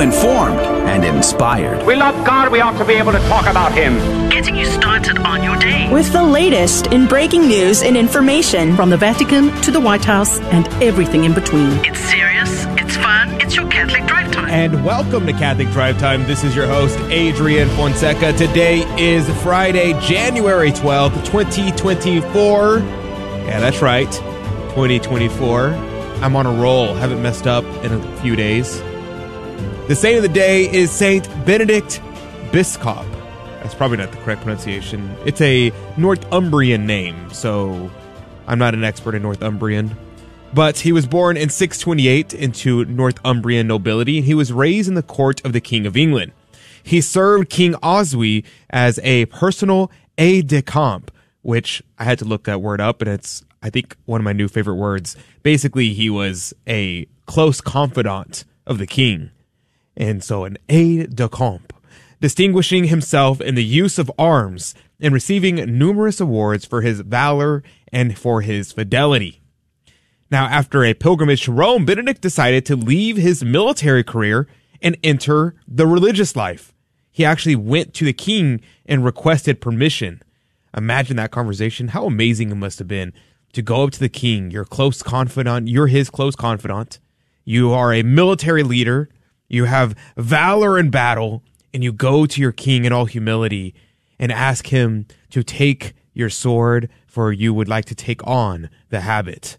you informed and inspired. We love God, we ought to be able to talk about Him. Getting you started on your day. With the latest in breaking news and information from the Vatican to the White House and everything in between. It's serious, it's fun, it's your Catholic Drive Time. And welcome to Catholic Drive Time. This is your host, Adrian Fonseca. Today is Friday, January 12th, 2024. Yeah, that's right, 2024. I'm on a roll, haven't messed up in a few days. The saint of the day is Saint Benedict Biscop. That's probably not the correct pronunciation. It's a Northumbrian name, so I'm not an expert in Northumbrian. But he was born in 628 into Northumbrian nobility. And he was raised in the court of the King of England. He served King Oswy as a personal aide de camp, which I had to look that word up, and it's, I think, one of my new favorite words. Basically, he was a close confidant of the king and so an aide de camp, distinguishing himself in the use of arms and receiving numerous awards for his valor and for his fidelity. Now, after a pilgrimage to Rome, Benedict decided to leave his military career and enter the religious life. He actually went to the king and requested permission. Imagine that conversation. How amazing it must have been to go up to the king, your close confidant, you're his close confidant. You are a military leader you have valor in battle, and you go to your king in all humility and ask him to take your sword, for you would like to take on the habit.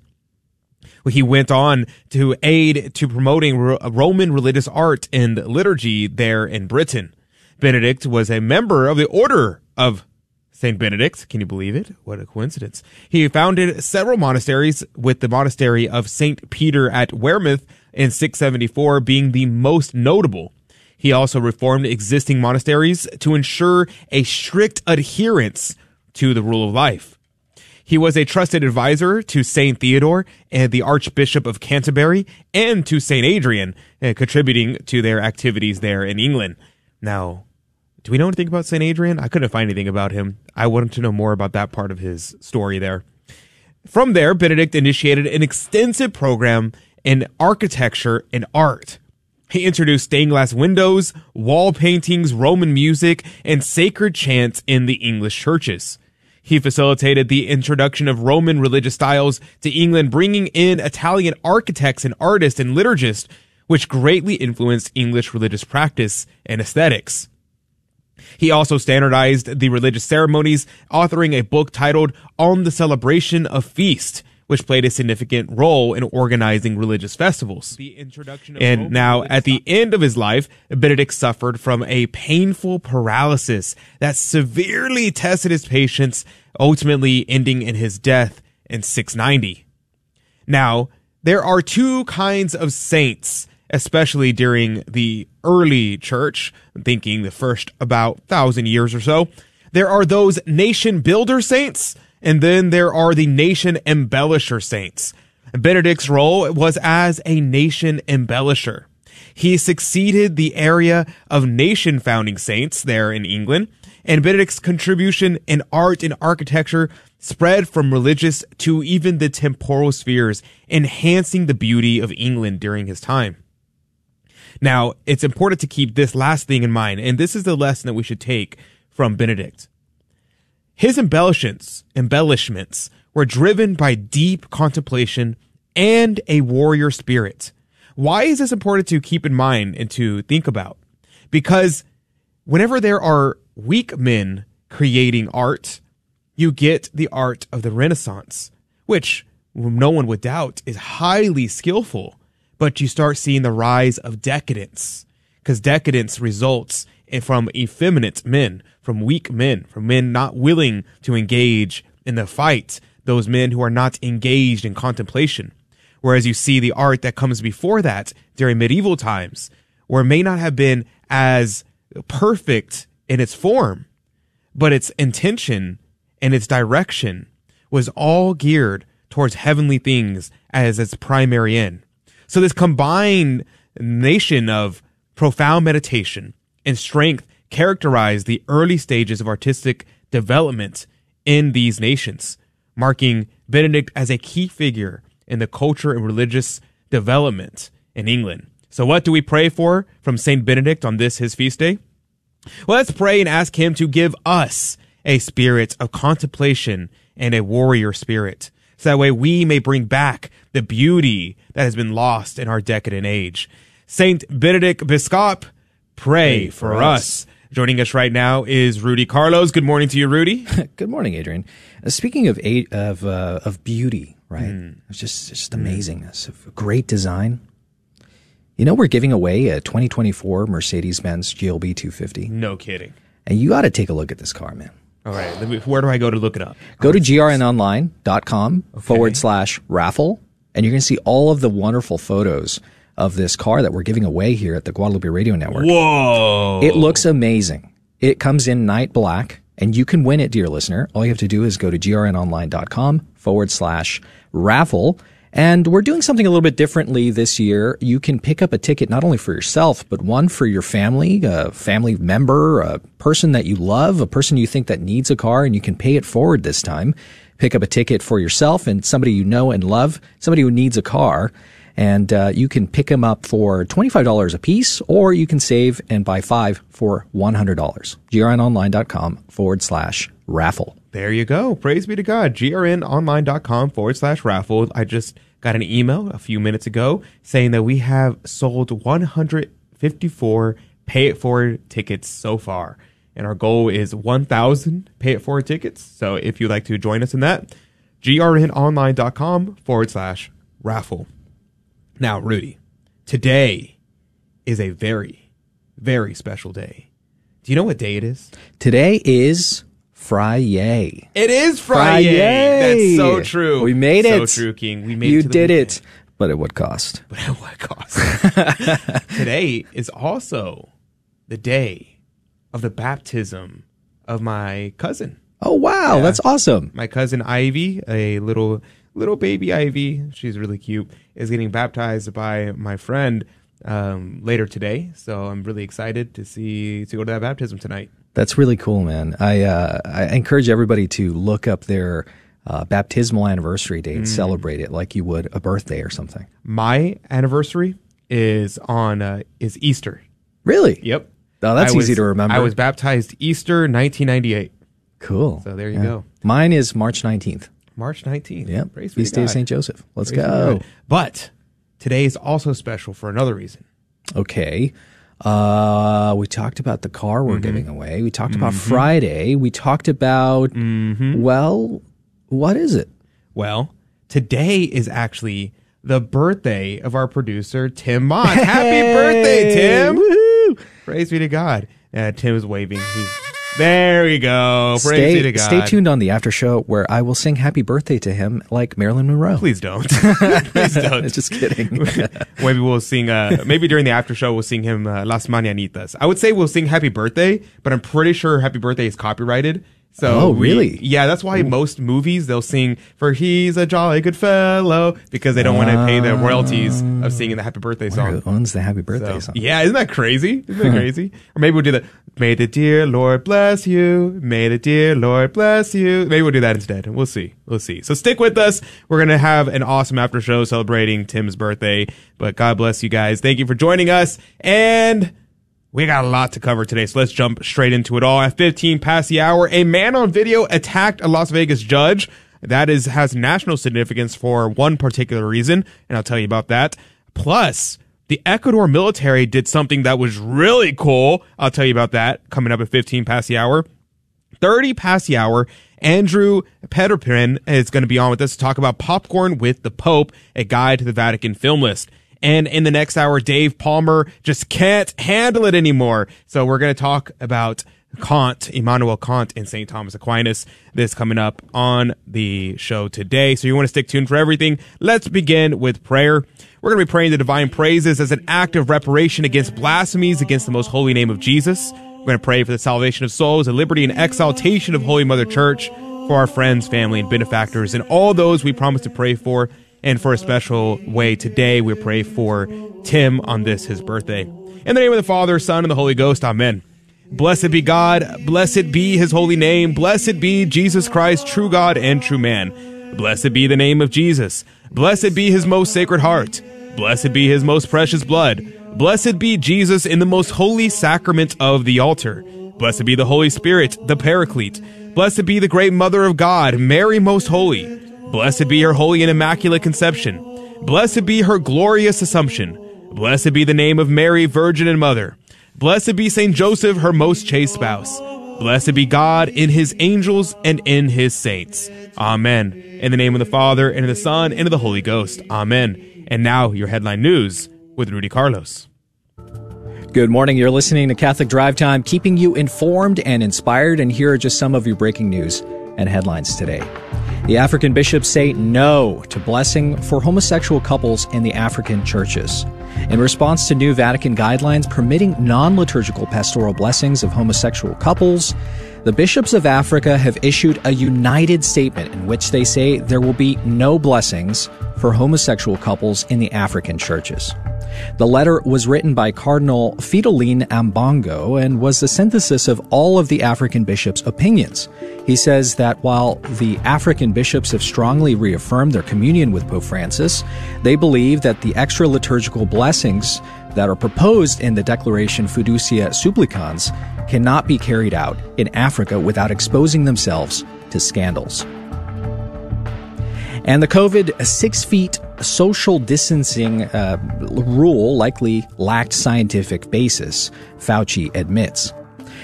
He went on to aid to promoting Roman religious art and liturgy there in Britain. Benedict was a member of the Order of St. Benedict. Can you believe it? What a coincidence. He founded several monasteries with the monastery of St. Peter at Wearmouth in 674 being the most notable. He also reformed existing monasteries to ensure a strict adherence to the rule of life. He was a trusted advisor to St. Theodore and the Archbishop of Canterbury and to St. Adrian, uh, contributing to their activities there in England. Now, do we know anything about St. Adrian? I couldn't find anything about him. I wanted to know more about that part of his story there. From there, Benedict initiated an extensive program in architecture and art. He introduced stained glass windows, wall paintings, Roman music, and sacred chants in the English churches. He facilitated the introduction of Roman religious styles to England, bringing in Italian architects and artists and liturgists, which greatly influenced English religious practice and aesthetics. He also standardized the religious ceremonies, authoring a book titled On the Celebration of Feast, which played a significant role in organizing religious festivals. and now, at the end of his life, Benedict suffered from a painful paralysis that severely tested his patience, ultimately ending in his death in 690. Now, there are two kinds of saints, especially during the early church, thinking the first about thousand years or so. There are those nation builder saints and then there are the nation embellisher saints. Benedict's role was as a nation embellisher. He succeeded the area of nation founding saints there in England, and Benedict's contribution in art and architecture spread from religious to even the temporal spheres, enhancing the beauty of England during his time. Now, it's important to keep this last thing in mind, and this is the lesson that we should take from Benedict. His embellishments, embellishments were driven by deep contemplation and a warrior spirit. Why is this important to keep in mind and to think about? Because whenever there are weak men creating art, you get the art of the Renaissance, which no one would doubt is highly skillful. But you start seeing the rise of decadence because decadence results from effeminate men, from weak men, from men not willing to engage in the fight, those men who are not engaged in contemplation. Whereas you see the art that comes before that during medieval times, where it may not have been as perfect in its form, but its intention and its direction was all geared towards heavenly things as its primary end. So this combined nation of profound meditation and strength characterized the early stages of artistic development in these nations, marking Benedict as a key figure in the culture and religious development in England. So, what do we pray for from St. Benedict on this, his feast day? Well, let's pray and ask him to give us a spirit of contemplation and a warrior spirit. So that way we may bring back the beauty that has been lost in our decadent age. Saint Benedict Biscop, pray, for, for us. us. Joining us right now is Rudy Carlos. Good morning to you, Rudy. Good morning, Adrian. Uh, speaking of of uh, of beauty, right? Mm. It's just just amazing. It's a great design. You know, we're giving away a 2024 Mercedes-Benz GLB 250. No kidding. And you got to take a look at this car, man. All right. Where do I go to look it up? Go to grnonline.com okay. forward slash raffle, and you're going to see all of the wonderful photos of this car that we're giving away here at the Guadalupe Radio Network. Whoa. It looks amazing. It comes in night black, and you can win it, dear listener. All you have to do is go to grnonline.com forward slash raffle and we're doing something a little bit differently this year. You can pick up a ticket not only for yourself, but one for your family, a family member, a person that you love, a person you think that needs a car, and you can pay it forward this time. Pick up a ticket for yourself and somebody you know and love, somebody who needs a car. And uh, you can pick them up for $25 a piece, or you can save and buy five for $100. grnonline.com forward slash raffle. There you go. Praise be to God. grnonline.com forward slash raffle. I just got an email a few minutes ago saying that we have sold 154 pay it forward tickets so far. And our goal is 1,000 pay it forward tickets. So if you'd like to join us in that, grnonline.com forward slash raffle. Now, Rudy, today is a very, very special day. Do you know what day it is? Today is Friday. It is Friday. Friday. That's so true. We made so it. So true, King. We made you it. You did it. But at what cost? But at what cost? Today is also the day of the baptism of my cousin. Oh wow, yeah. that's awesome. My cousin Ivy, a little little baby Ivy, she's really cute, is getting baptized by my friend um, later today. So I'm really excited to see to go to that baptism tonight. That's really cool, man. I uh, I encourage everybody to look up their uh, baptismal anniversary date, mm. celebrate it like you would a birthday or something. My anniversary is on uh, is Easter. Really? Yep. Oh, that's easy to remember. I was baptized Easter 1998. Cool. So there you yeah. go. Mine is March 19th. March 19th. Yeah. Praise be to God. Feast day of St. Joseph. Let's Praise go. But today is also special for another reason. Okay. Uh, we talked about the car we're mm-hmm. giving away. We talked mm-hmm. about Friday. We talked about, mm-hmm. well, what is it? Well, today is actually the birthday of our producer, Tim Mott. Hey! Happy birthday, Tim! Woohoo! Praise be to God. Uh, Tim is waving. He's there we go. Praise stay, to God. Stay tuned on the after show where I will sing happy birthday to him like Marilyn Monroe. Please don't. Please don't. Just kidding. maybe we'll sing, uh, maybe during the after show, we'll sing him uh, Las Mañanitas. I would say we'll sing happy birthday, but I'm pretty sure happy birthday is copyrighted. So oh, really? We, yeah, that's why Ooh. most movies they'll sing for "He's a jolly good fellow" because they don't want to pay the ah. royalties of singing the happy birthday song. Who owns the happy birthday so, song? Yeah, isn't that crazy? Isn't that crazy? Or maybe we'll do that. May the dear Lord bless you. May the dear Lord bless you. Maybe we'll do that instead. We'll see. We'll see. So stick with us. We're gonna have an awesome after show celebrating Tim's birthday. But God bless you guys. Thank you for joining us and. We got a lot to cover today, so let's jump straight into it all. At 15 past the hour, a man on video attacked a Las Vegas judge. That is has national significance for one particular reason, and I'll tell you about that. Plus, the Ecuador military did something that was really cool. I'll tell you about that coming up at 15 past the hour. 30 past the hour, Andrew Petiprin is going to be on with us to talk about Popcorn with the Pope, a guide to the Vatican film list. And in the next hour, Dave Palmer just can't handle it anymore. So we're going to talk about Kant, Immanuel Kant and St. Thomas Aquinas. This coming up on the show today. So you want to stick tuned for everything. Let's begin with prayer. We're going to be praying the divine praises as an act of reparation against blasphemies against the most holy name of Jesus. We're going to pray for the salvation of souls, the liberty and exaltation of Holy Mother Church, for our friends, family, and benefactors, and all those we promise to pray for and for a special way today, we pray for Tim on this, his birthday. In the name of the Father, Son, and the Holy Ghost, Amen. Blessed be God, blessed be his holy name, blessed be Jesus Christ, true God and true man. Blessed be the name of Jesus, blessed be his most sacred heart, blessed be his most precious blood, Blessed be Jesus in the most holy sacrament of the altar. Blessed be the Holy Spirit, the Paraclete. Blessed be the great Mother of God, Mary Most Holy. Blessed be her holy and immaculate conception. Blessed be her glorious assumption. Blessed be the name of Mary, Virgin and Mother. Blessed be Saint Joseph, her most chaste spouse. Blessed be God in his angels and in his saints. Amen. In the name of the Father, and of the Son, and of the Holy Ghost. Amen. And now, your headline news with Rudy Carlos. Good morning. You're listening to Catholic Drive Time, keeping you informed and inspired. And here are just some of your breaking news and headlines today. The African bishops say no to blessing for homosexual couples in the African churches. In response to new Vatican guidelines permitting non liturgical pastoral blessings of homosexual couples, the bishops of Africa have issued a united statement in which they say there will be no blessings for homosexual couples in the African churches. The letter was written by Cardinal Fridolin Ambongo and was the synthesis of all of the African bishops' opinions. He says that while the African bishops have strongly reaffirmed their communion with Pope Francis, they believe that the extra liturgical blessings that are proposed in the Declaration Fiducia Supplicans cannot be carried out in Africa without exposing themselves to scandals. And the COVID six feet social distancing uh, rule likely lacked scientific basis, Fauci admits.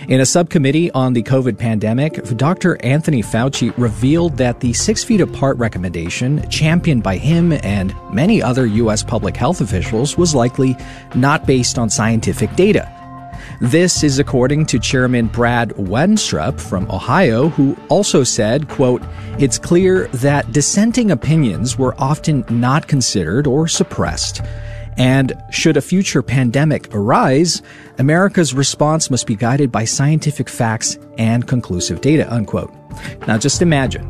In a subcommittee on the COVID pandemic, Dr. Anthony Fauci revealed that the six feet apart recommendation, championed by him and many other U.S. public health officials, was likely not based on scientific data. This is according to Chairman Brad Wenstrup from Ohio, who also said, quote, It's clear that dissenting opinions were often not considered or suppressed. And should a future pandemic arise, America's response must be guided by scientific facts and conclusive data, unquote. Now just imagine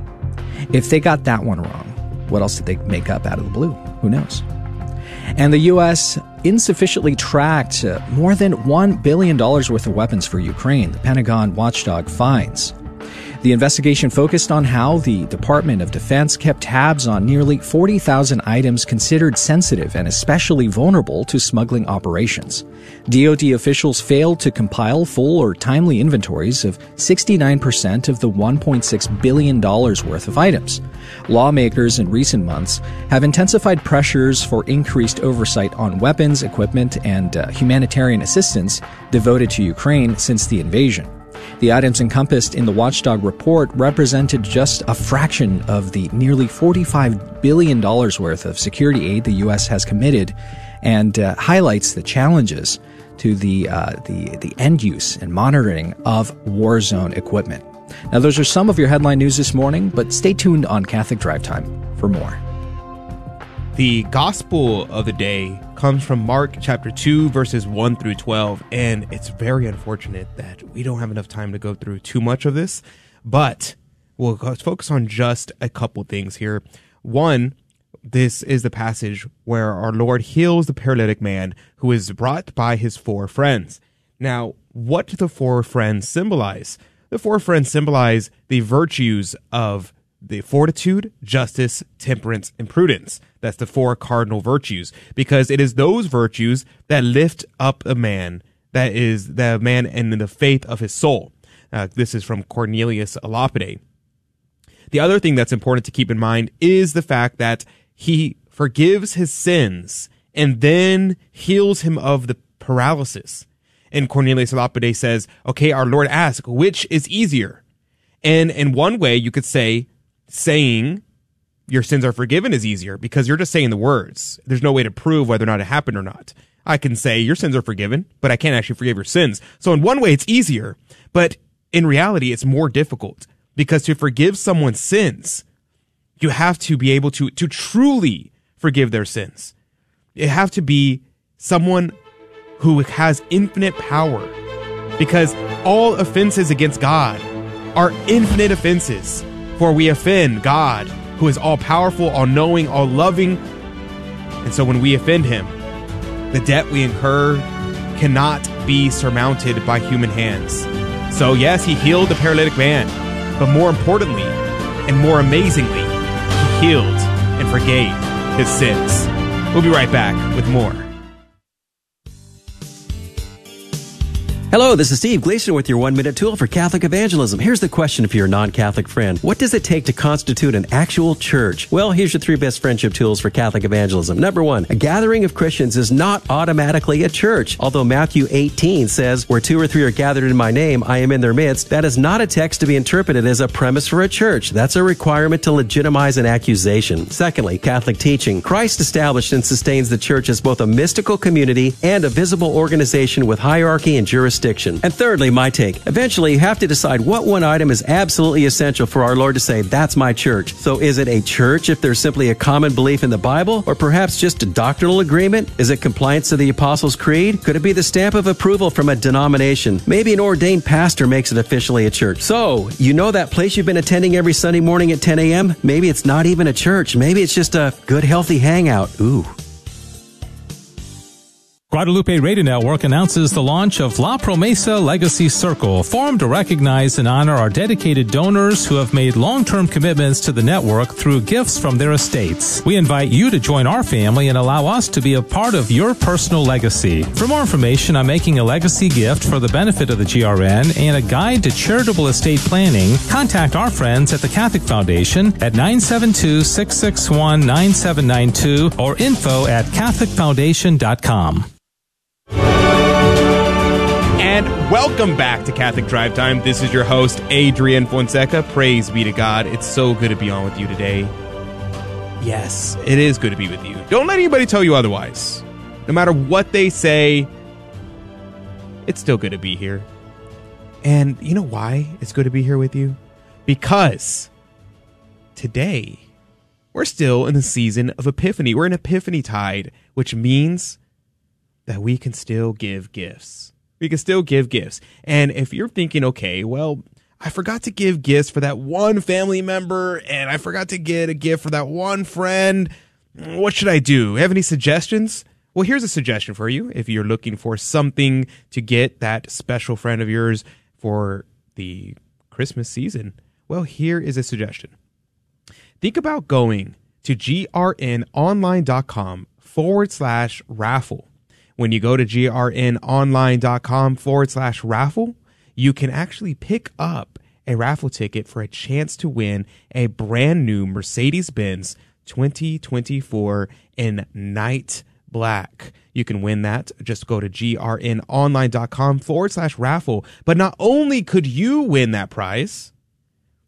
if they got that one wrong, what else did they make up out of the blue? Who knows? And the U.S. insufficiently tracked uh, more than $1 billion worth of weapons for Ukraine, the Pentagon watchdog finds. The investigation focused on how the Department of Defense kept tabs on nearly 40,000 items considered sensitive and especially vulnerable to smuggling operations. DoD officials failed to compile full or timely inventories of 69% of the $1.6 billion worth of items. Lawmakers in recent months have intensified pressures for increased oversight on weapons, equipment, and uh, humanitarian assistance devoted to Ukraine since the invasion. The items encompassed in the Watchdog report represented just a fraction of the nearly $45 billion worth of security aid the U.S. has committed and uh, highlights the challenges to the, uh, the, the end use and monitoring of war zone equipment. Now, those are some of your headline news this morning, but stay tuned on Catholic Drive Time for more. The gospel of the day comes from Mark chapter 2, verses 1 through 12. And it's very unfortunate that we don't have enough time to go through too much of this, but we'll focus on just a couple things here. One, this is the passage where our Lord heals the paralytic man who is brought by his four friends. Now, what do the four friends symbolize? The four friends symbolize the virtues of the fortitude, justice, temperance, and prudence. That's the four cardinal virtues because it is those virtues that lift up a man that is the man and the faith of his soul. Uh, this is from Cornelius a Lapide. The other thing that's important to keep in mind is the fact that he forgives his sins and then heals him of the paralysis. And Cornelius a Lapide says, okay, our Lord asks, which is easier? And in one way, you could say saying your sins are forgiven is easier because you're just saying the words. There's no way to prove whether or not it happened or not. I can say your sins are forgiven, but I can't actually forgive your sins. So in one way, it's easier, but in reality, it's more difficult because to forgive someone's sins, you have to be able to, to truly forgive their sins. You have to be someone who has infinite power because all offenses against God are infinite offenses for we offend God, who is all powerful, all knowing, all loving. And so when we offend him, the debt we incur cannot be surmounted by human hands. So, yes, he healed the paralytic man, but more importantly and more amazingly, he healed and forgave his sins. We'll be right back with more. Hello, this is Steve Gleason with your one minute tool for Catholic evangelism. Here's the question for your non Catholic friend What does it take to constitute an actual church? Well, here's your three best friendship tools for Catholic evangelism. Number one, a gathering of Christians is not automatically a church. Although Matthew 18 says, Where two or three are gathered in my name, I am in their midst, that is not a text to be interpreted as a premise for a church. That's a requirement to legitimize an accusation. Secondly, Catholic teaching. Christ established and sustains the church as both a mystical community and a visible organization with hierarchy and jurisdiction jurisdiction. And thirdly, my take. Eventually, you have to decide what one item is absolutely essential for our Lord to say, that's my church. So is it a church if there's simply a common belief in the Bible? Or perhaps just a doctrinal agreement? Is it compliance to the Apostles' Creed? Could it be the stamp of approval from a denomination? Maybe an ordained pastor makes it officially a church. So, you know that place you've been attending every Sunday morning at 10 a.m.? Maybe it's not even a church. Maybe it's just a good, healthy hangout. Ooh. Guadalupe Radio Network announces the launch of La Promesa Legacy Circle, formed to recognize and honor our dedicated donors who have made long-term commitments to the network through gifts from their estates. We invite you to join our family and allow us to be a part of your personal legacy. For more information on making a legacy gift for the benefit of the GRN and a guide to charitable estate planning, contact our friends at the Catholic Foundation at 972-661-9792 or info at catholicfoundation.com. And welcome back to Catholic Drive Time. This is your host, Adrian Fonseca. Praise be to God. It's so good to be on with you today. Yes, it is good to be with you. Don't let anybody tell you otherwise. No matter what they say, it's still good to be here. And you know why it's good to be here with you? Because today, we're still in the season of Epiphany. We're in Epiphany tide, which means that we can still give gifts. We can still give gifts. And if you're thinking, okay, well, I forgot to give gifts for that one family member and I forgot to get a gift for that one friend, what should I do? Have any suggestions? Well, here's a suggestion for you. If you're looking for something to get that special friend of yours for the Christmas season, well, here is a suggestion. Think about going to grnonline.com forward slash raffle when you go to grnonline.com forward slash raffle, you can actually pick up a raffle ticket for a chance to win a brand new Mercedes Benz 2024 in night black. You can win that. Just go to grnonline.com forward slash raffle. But not only could you win that prize,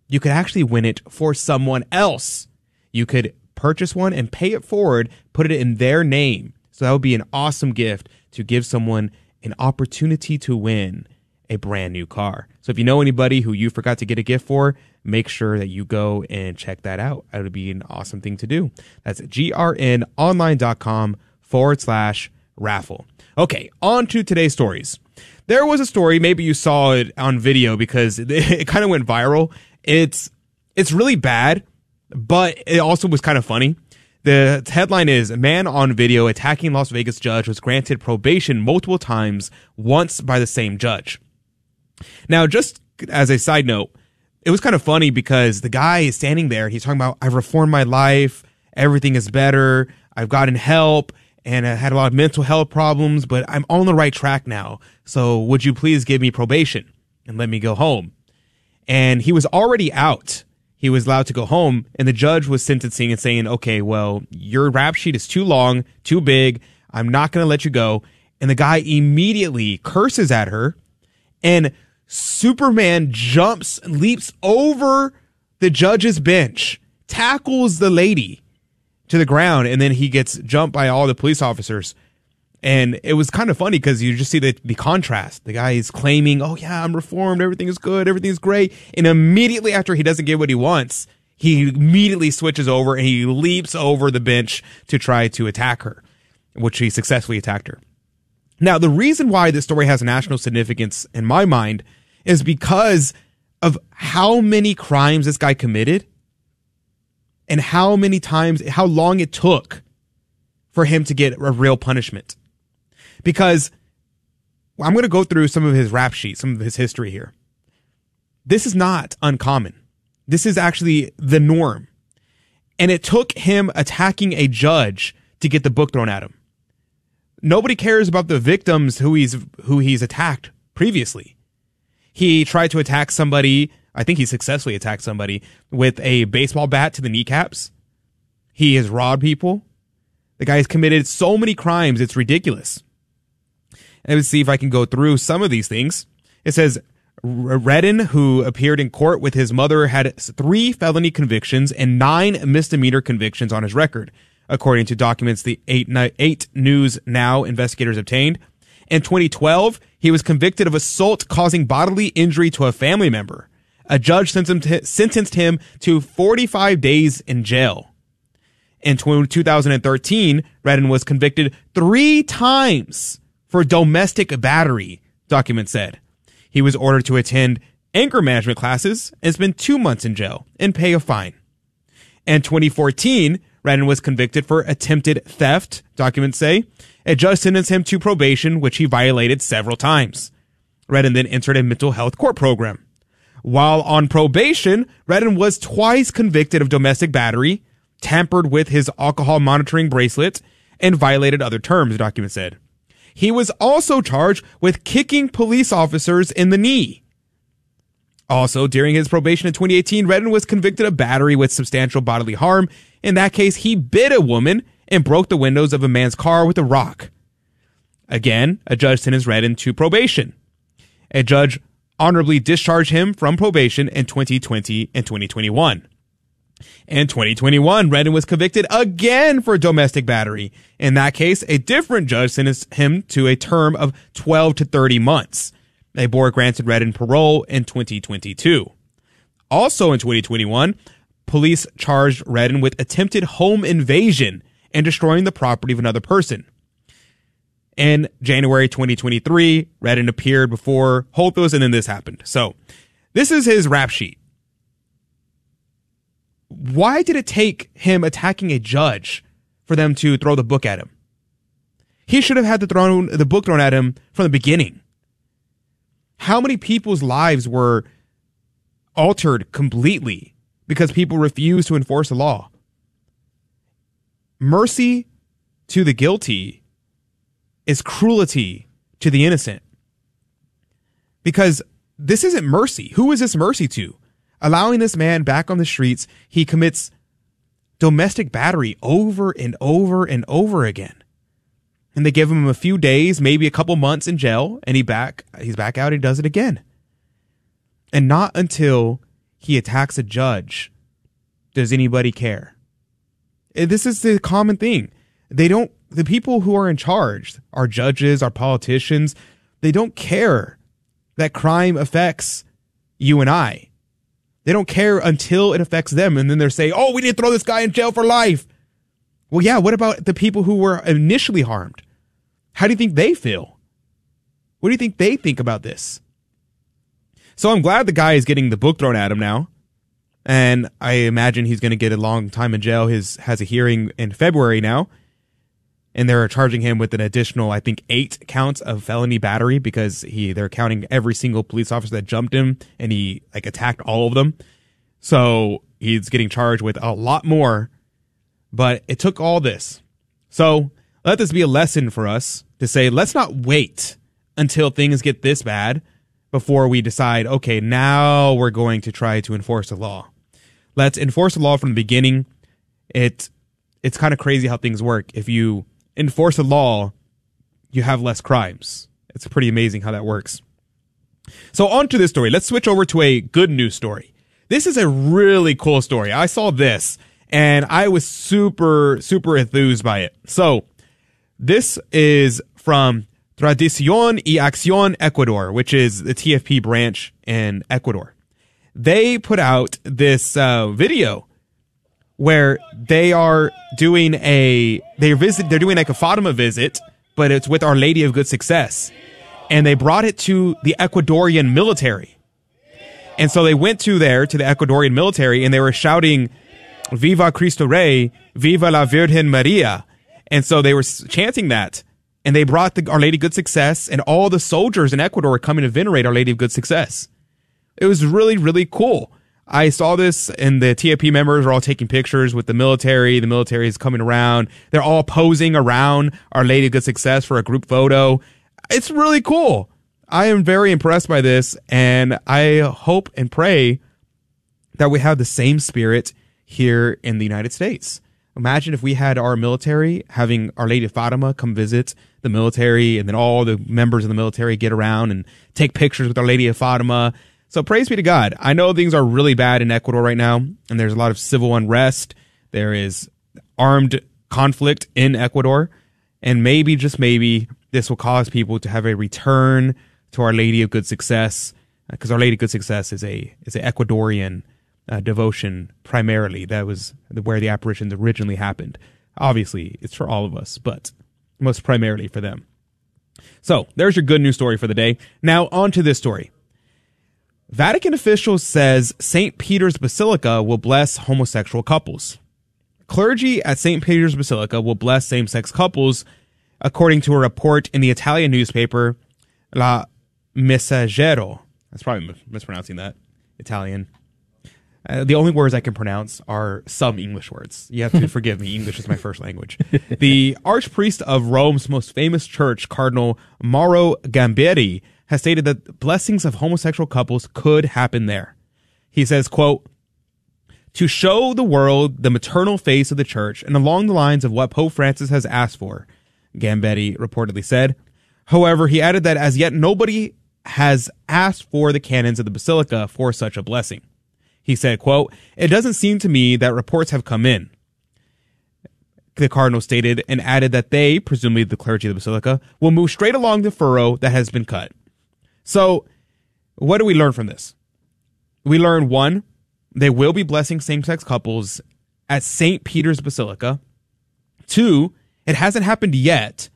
you could actually win it for someone else. You could purchase one and pay it forward, put it in their name. So that would be an awesome gift to give someone an opportunity to win a brand new car. So if you know anybody who you forgot to get a gift for, make sure that you go and check that out. That would be an awesome thing to do. That's grnonline.com forward slash raffle. Okay, on to today's stories. There was a story, maybe you saw it on video because it, it kind of went viral. It's it's really bad, but it also was kind of funny. The headline is Man on video attacking Las Vegas judge was granted probation multiple times, once by the same judge. Now, just as a side note, it was kind of funny because the guy is standing there. He's talking about, I've reformed my life. Everything is better. I've gotten help and I had a lot of mental health problems, but I'm on the right track now. So would you please give me probation and let me go home? And he was already out he was allowed to go home and the judge was sentencing and saying, okay, well, your rap sheet is too long, too big. I'm not going to let you go. And the guy immediately curses at her and Superman jumps, leaps over the judge's bench, tackles the lady to the ground, and then he gets jumped by all the police officers. And it was kind of funny because you just see the, the contrast. The guy is claiming, oh yeah, I'm reformed. Everything is good. Everything is great. And immediately after he doesn't get what he wants, he immediately switches over and he leaps over the bench to try to attack her, which he successfully attacked her. Now, the reason why this story has national significance in my mind is because of how many crimes this guy committed and how many times, how long it took for him to get a real punishment because I'm going to go through some of his rap sheets, some of his history here. This is not uncommon. This is actually the norm. And it took him attacking a judge to get the book thrown at him. Nobody cares about the victims who he's who he's attacked previously. He tried to attack somebody. I think he successfully attacked somebody with a baseball bat to the kneecaps. He has robbed people. The guy has committed so many crimes, it's ridiculous. And see if I can go through some of these things. It says Redden, who appeared in court with his mother, had three felony convictions and nine misdemeanor convictions on his record, according to documents the 8, 8 News Now investigators obtained. In 2012, he was convicted of assault causing bodily injury to a family member. A judge sentenced him to 45 days in jail. In 2013, Redden was convicted three times for domestic battery, documents said. He was ordered to attend anger management classes and spend two months in jail and pay a fine. In 2014, Redden was convicted for attempted theft, documents say. A judge sentenced him to probation, which he violated several times. Redden then entered a mental health court program. While on probation, Redden was twice convicted of domestic battery, tampered with his alcohol monitoring bracelet, and violated other terms, documents said. He was also charged with kicking police officers in the knee. Also, during his probation in 2018, Redden was convicted of battery with substantial bodily harm. In that case, he bit a woman and broke the windows of a man's car with a rock. Again, a judge sentenced Redden to probation. A judge honorably discharged him from probation in 2020 and 2021. In 2021, Redden was convicted again for domestic battery. In that case, a different judge sentenced him to a term of 12 to 30 months. A board granted Redden parole in 2022. Also in 2021, police charged Redden with attempted home invasion and destroying the property of another person. In January 2023, Redden appeared before Holthus and then this happened. So this is his rap sheet why did it take him attacking a judge for them to throw the book at him? He should have had the thrown the book thrown at him from the beginning. How many people's lives were altered completely because people refused to enforce the law? Mercy to the guilty is cruelty to the innocent. Because this isn't mercy. Who is this mercy to? Allowing this man back on the streets. He commits domestic battery over and over and over again. And they give him a few days, maybe a couple months in jail, and he back he's back out, and he does it again. And not until he attacks a judge does anybody care. This is the common thing. They don't the people who are in charge, our judges, our politicians, they don't care that crime affects you and I. They don't care until it affects them. And then they're saying, oh, we need to throw this guy in jail for life. Well, yeah, what about the people who were initially harmed? How do you think they feel? What do you think they think about this? So I'm glad the guy is getting the book thrown at him now. And I imagine he's going to get a long time in jail. His has a hearing in February now and they're charging him with an additional, I think, eight counts of felony battery because he they're counting every single police officer that jumped him and he like attacked all of them. So he's getting charged with a lot more. But it took all this. So let this be a lesson for us to say, let's not wait until things get this bad before we decide, okay, now we're going to try to enforce the law. Let's enforce the law from the beginning. It it's kind of crazy how things work. If you enforce a law, you have less crimes. It's pretty amazing how that works. So on to this story. Let's switch over to a good news story. This is a really cool story. I saw this and I was super, super enthused by it. So this is from Tradición y Acción Ecuador, which is the TFP branch in Ecuador. They put out this uh, video where they are doing a they visit they're doing like a Fatima visit, but it's with Our Lady of Good Success. And they brought it to the Ecuadorian military. And so they went to there to the Ecuadorian military and they were shouting Viva Cristo Rey, Viva la Virgen Maria. And so they were chanting that. And they brought the Our Lady of Good Success and all the soldiers in Ecuador were coming to venerate Our Lady of Good Success. It was really, really cool. I saw this and the TFP members are all taking pictures with the military. The military is coming around. They're all posing around Our Lady of Good Success for a group photo. It's really cool. I am very impressed by this, and I hope and pray that we have the same spirit here in the United States. Imagine if we had our military having Our Lady of Fatima come visit the military, and then all the members of the military get around and take pictures with Our Lady of Fatima. So praise be to God. I know things are really bad in Ecuador right now, and there's a lot of civil unrest. There is armed conflict in Ecuador, and maybe, just maybe, this will cause people to have a return to Our Lady of Good Success, because Our Lady of Good Success is a is an Ecuadorian uh, devotion primarily. That was where the apparitions originally happened. Obviously, it's for all of us, but most primarily for them. So there's your good news story for the day. Now on to this story. Vatican officials says St. Peter's Basilica will bless homosexual couples. Clergy at St. Peter's Basilica will bless same-sex couples, according to a report in the Italian newspaper La Messaggero. That's probably mispronouncing that. Italian. Uh, the only words I can pronounce are some English words. You have to forgive me. English is my first language. The archpriest of Rome's most famous church, Cardinal Mauro Gambetti, has stated that blessings of homosexual couples could happen there. He says, quote, to show the world the maternal face of the church and along the lines of what Pope Francis has asked for, Gambetti reportedly said. However, he added that as yet nobody has asked for the canons of the basilica for such a blessing. He said, quote, It doesn't seem to me that reports have come in. The cardinal stated and added that they, presumably the clergy of the basilica, will move straight along the furrow that has been cut. So, what do we learn from this? We learn one, they will be blessing same sex couples at St. Peter's Basilica. Two, it hasn't happened yet.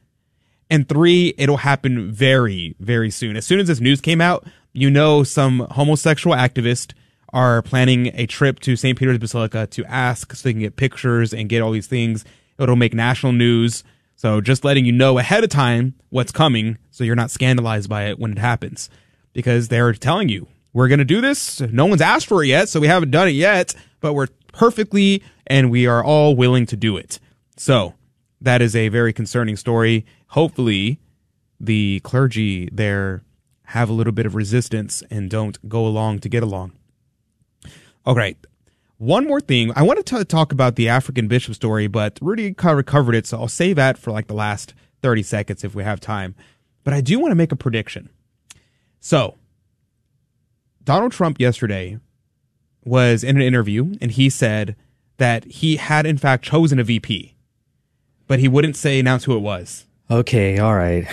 And three, it'll happen very, very soon. As soon as this news came out, you know some homosexual activists are planning a trip to St. Peter's Basilica to ask so they can get pictures and get all these things. It'll make national news. So just letting you know ahead of time what's coming so you're not scandalized by it when it happens. Because they're telling you, we're going to do this. No one's asked for it yet, so we haven't done it yet, but we're perfectly and we are all willing to do it. So that is a very concerning story. Hopefully the clergy there have a little bit of resistance and don't go along to get along. Okay. One more thing. I wanted to talk about the African bishop story, but Rudy kind of covered it, so I'll save that for like the last 30 seconds if we have time. But I do want to make a prediction. So, Donald Trump yesterday was in an interview and he said that he had in fact chosen a VP, but he wouldn't say announce who it was. Okay, all right.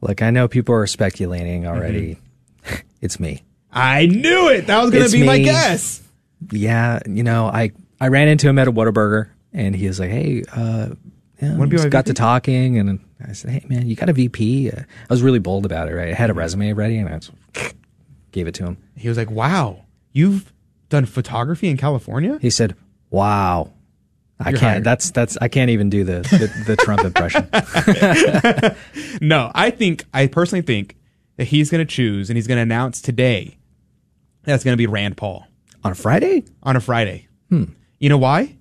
Look, I know people are speculating already. Mm-hmm. it's me. I knew it. That was going to be me. my guess. Yeah, you know, I I ran into him at a Whataburger, and he was like, "Hey, uh, yeah, we got VP? to talking, and I said, "Hey, man, you got a VP?" Uh, I was really bold about it, right? I had a resume ready, and I was, gave it to him. He was like, "Wow, you've done photography in California?" He said, "Wow." I You're can't. Hired. That's that's. I can't even do the the, the Trump impression. no, I think I personally think that he's going to choose and he's going to announce today that's going to be Rand Paul. On a Friday? On a Friday. Hmm. You know why?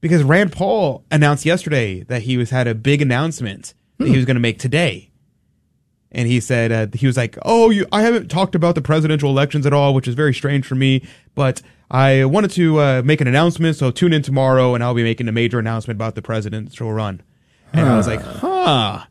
Because Rand Paul announced yesterday that he was had a big announcement that he hmm. was going to make today. And he said, uh, he was like, Oh, you, I haven't talked about the presidential elections at all, which is very strange for me, but I wanted to uh, make an announcement. So tune in tomorrow and I'll be making a major announcement about the presidential run. And huh. I was like, huh.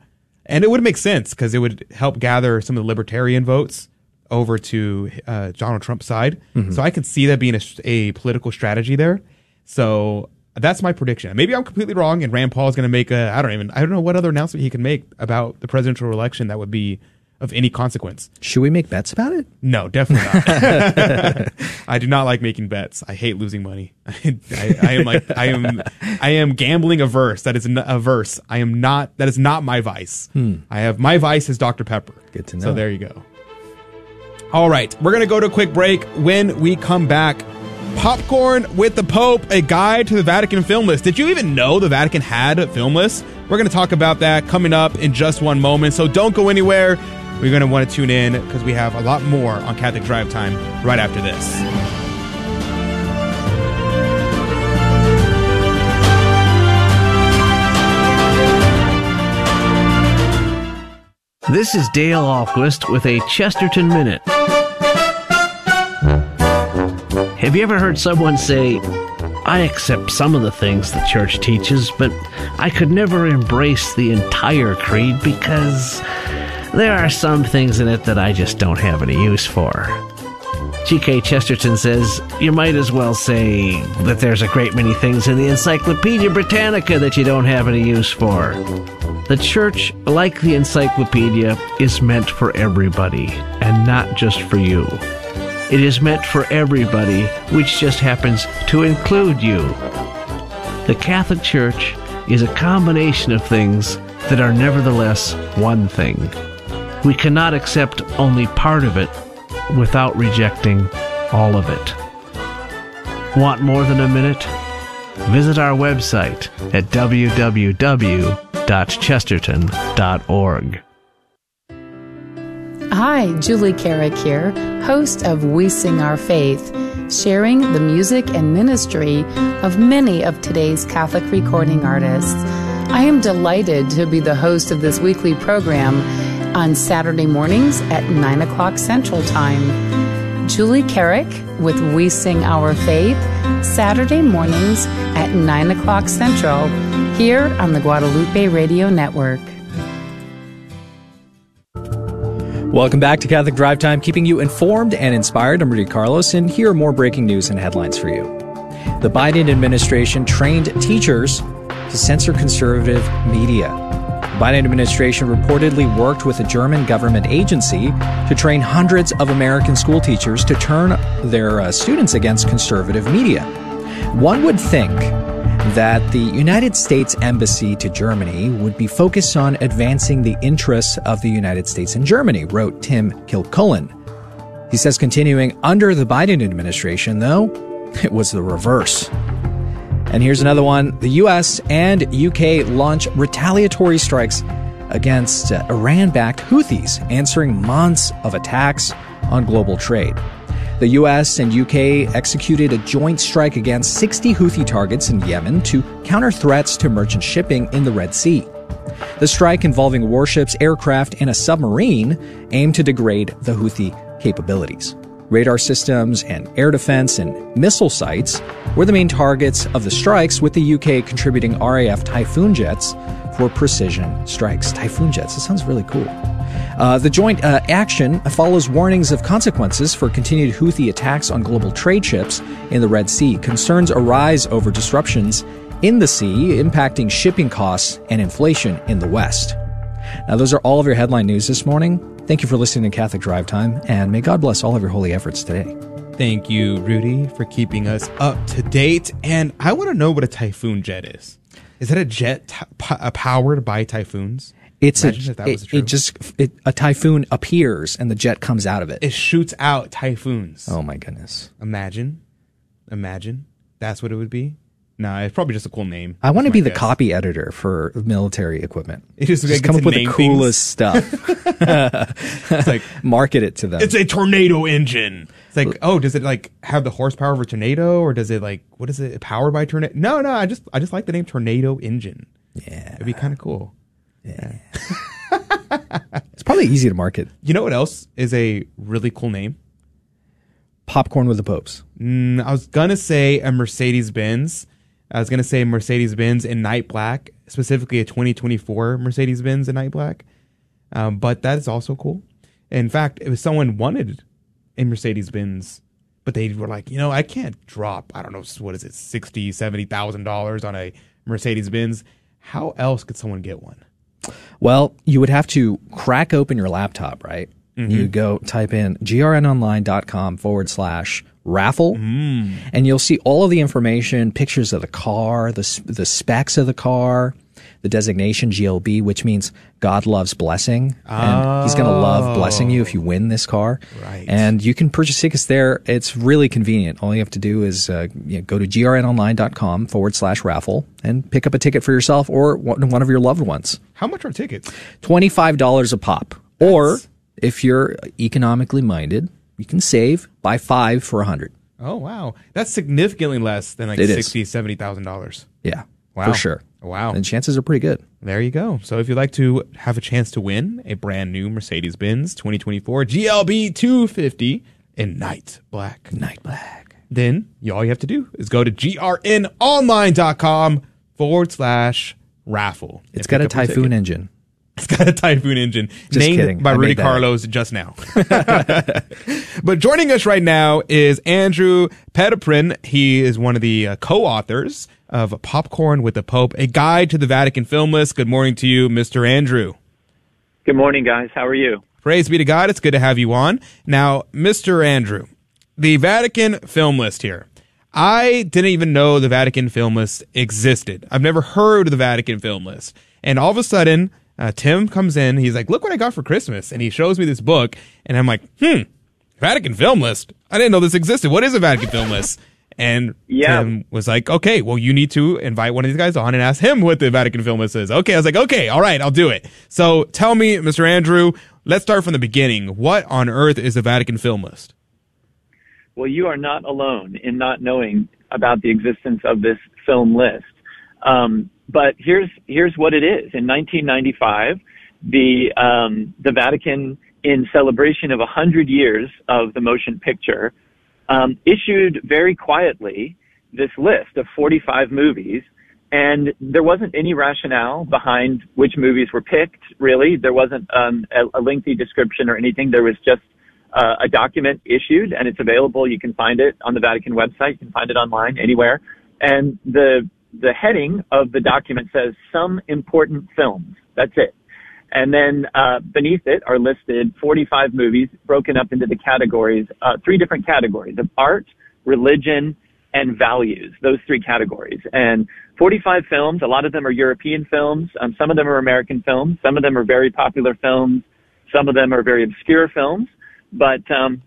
And it would make sense because it would help gather some of the libertarian votes over to uh, Donald Trump's side. Mm-hmm. So I can see that being a, a, political strategy there. So that's my prediction. Maybe I'm completely wrong, and Rand Paul is going to make a I don't even I don't know what other announcement he can make about the presidential election that would be of any consequence. Should we make bets about it? No, definitely not. I do not like making bets. I hate losing money. I, I, I, am like I am I am gambling averse. That is averse. I am not. That is not my vice. Hmm. I have my vice is Dr Pepper. Good to know. So there you go. All right, we're going to go to a quick break. When we come back, Popcorn with the Pope, a guide to the Vatican film list. Did you even know the Vatican had a film list? We're going to talk about that coming up in just one moment. So don't go anywhere. We're going to want to tune in because we have a lot more on Catholic Drive Time right after this. This is Dale Ahlquist with a Chesterton Minute. Have you ever heard someone say, I accept some of the things the church teaches, but I could never embrace the entire creed because there are some things in it that I just don't have any use for? G.K. Chesterton says, You might as well say that there's a great many things in the Encyclopedia Britannica that you don't have any use for. The church, like the encyclopedia, is meant for everybody and not just for you. It is meant for everybody, which just happens to include you. The Catholic Church is a combination of things that are nevertheless one thing. We cannot accept only part of it without rejecting all of it. Want more than a minute? Visit our website at www.chesterton.org. Hi, Julie Carrick here, host of We Sing Our Faith, sharing the music and ministry of many of today's Catholic recording artists. I am delighted to be the host of this weekly program on Saturday mornings at 9 o'clock Central Time. Julie Carrick with We Sing Our Faith, Saturday mornings at 9 o'clock Central, here on the Guadalupe Radio Network. Welcome back to Catholic Drive Time, keeping you informed and inspired. I'm Rudy Carlos, and here are more breaking news and headlines for you. The Biden administration trained teachers to censor conservative media. The Biden administration reportedly worked with a German government agency to train hundreds of American school teachers to turn their uh, students against conservative media. One would think that the United States Embassy to Germany would be focused on advancing the interests of the United States and Germany, wrote Tim Kilcullen. He says, continuing, under the Biden administration, though, it was the reverse. And here's another one the US and UK launch retaliatory strikes against Iran backed Houthis, answering months of attacks on global trade. The US and UK executed a joint strike against 60 Houthi targets in Yemen to counter threats to merchant shipping in the Red Sea. The strike involving warships, aircraft, and a submarine aimed to degrade the Houthi capabilities. Radar systems and air defense and missile sites were the main targets of the strikes, with the UK contributing RAF Typhoon jets for precision strikes. Typhoon jets, that sounds really cool. Uh, the joint uh, action follows warnings of consequences for continued Houthi attacks on global trade ships in the Red Sea. Concerns arise over disruptions in the sea, impacting shipping costs and inflation in the West. Now, those are all of your headline news this morning. Thank you for listening to Catholic Drive Time, and may God bless all of your holy efforts today. Thank you, Rudy, for keeping us up to date. And I want to know what a typhoon jet is. Is that a jet t- p- uh, powered by typhoons? It's Imagine a, if that it, it just it, a typhoon appears and the jet comes out of it. It shoots out typhoons. Oh my goodness! Imagine, imagine that's what it would be. Nah, it's probably just a cool name. I want to be the guess. copy editor for military equipment. It just, Just come up with the coolest things. stuff. It's like Market it to them. it's a tornado engine. It's like, oh, does it like have the horsepower of a tornado, or does it like what is it powered by tornado? No, no, I just I just like the name tornado engine. yeah, It'd be kind of cool. Yeah, it's probably easy to market. You know what else is a really cool name? Popcorn with the popes. Mm, I was gonna say a Mercedes Benz. I was gonna say Mercedes Benz in night black, specifically a 2024 Mercedes Benz in night black. Um, but that is also cool. In fact, if someone wanted a Mercedes Benz, but they were like, you know, I can't drop, I don't know, what is it, sixty, seventy thousand dollars on a Mercedes Benz. How else could someone get one? Well, you would have to crack open your laptop, right? Mm-hmm. You go type in grnonline.com forward slash raffle, Mm. and you'll see all of the information, pictures of the car, the, the specs of the car, the designation GLB, which means God loves blessing. And he's going to love blessing you if you win this car. Right. And you can purchase tickets there. It's really convenient. All you have to do is uh, you know, go to grnonline.com forward slash raffle and pick up a ticket for yourself or one one of your loved ones. How much are tickets? $25 a pop. Or if you're economically minded, you can save, buy five for a hundred. Oh wow, that's significantly less than like It is. sixty, seventy thousand dollars. Yeah, Wow. for sure. Wow. and chances are pretty good. There you go. So if you'd like to have a chance to win a brand new Mercedes Benz 2024 GLB 250 in night black, night black, then you, all you have to do is go to grnonline.com forward slash raffle. It's got a Typhoon engine. It's got a Typhoon engine Just named kidding. by I Rudy made that Carlos just now. but joining us right now is Andrew Petiprin. He is one of the uh, co-authors of Popcorn with the Pope, a guide to the Vatican film list. Good morning to you, Mr. Andrew. Good morning, guys. How are you? Praise be to God. It's good to have you on. Now, Mr. Andrew, the Vatican film list here. I didn't even know the Vatican film list existed. I've never heard of the Vatican film list. And all of a sudden, uh, Tim comes in. He's like, look what I got for Christmas. And he shows me this book. And I'm like, hmm, Vatican film list. I didn't know this existed. What is a Vatican film list? And Yeah. Tim was like, okay, well, you need to invite one of these guys on and ask him what the Vatican film list is. Okay. I was like, okay, all right, I'll do it. So tell me, Mr. Andrew, let's start from the beginning. What on earth is the Vatican film list? Well, you are not alone in not knowing about the existence of this film list. Um, but here's here's what it is. In 1995, the um, the Vatican, in celebration of 100 years of the motion picture, um, issued very quietly this list of 45 movies. And there wasn't any rationale behind which movies were picked, really. There wasn't um, a, a lengthy description or anything. There was just uh, a document issued and it's available. You can find it on the Vatican website. You can find it online anywhere. And the, the heading of the document says some important films. That's it. And then, uh, beneath it are listed 45 movies broken up into the categories, uh, three different categories of art, religion, and values. Those three categories. And 45 films, a lot of them are European films. Um, some of them are American films. Some of them are very popular films. Some of them are very obscure films. But um,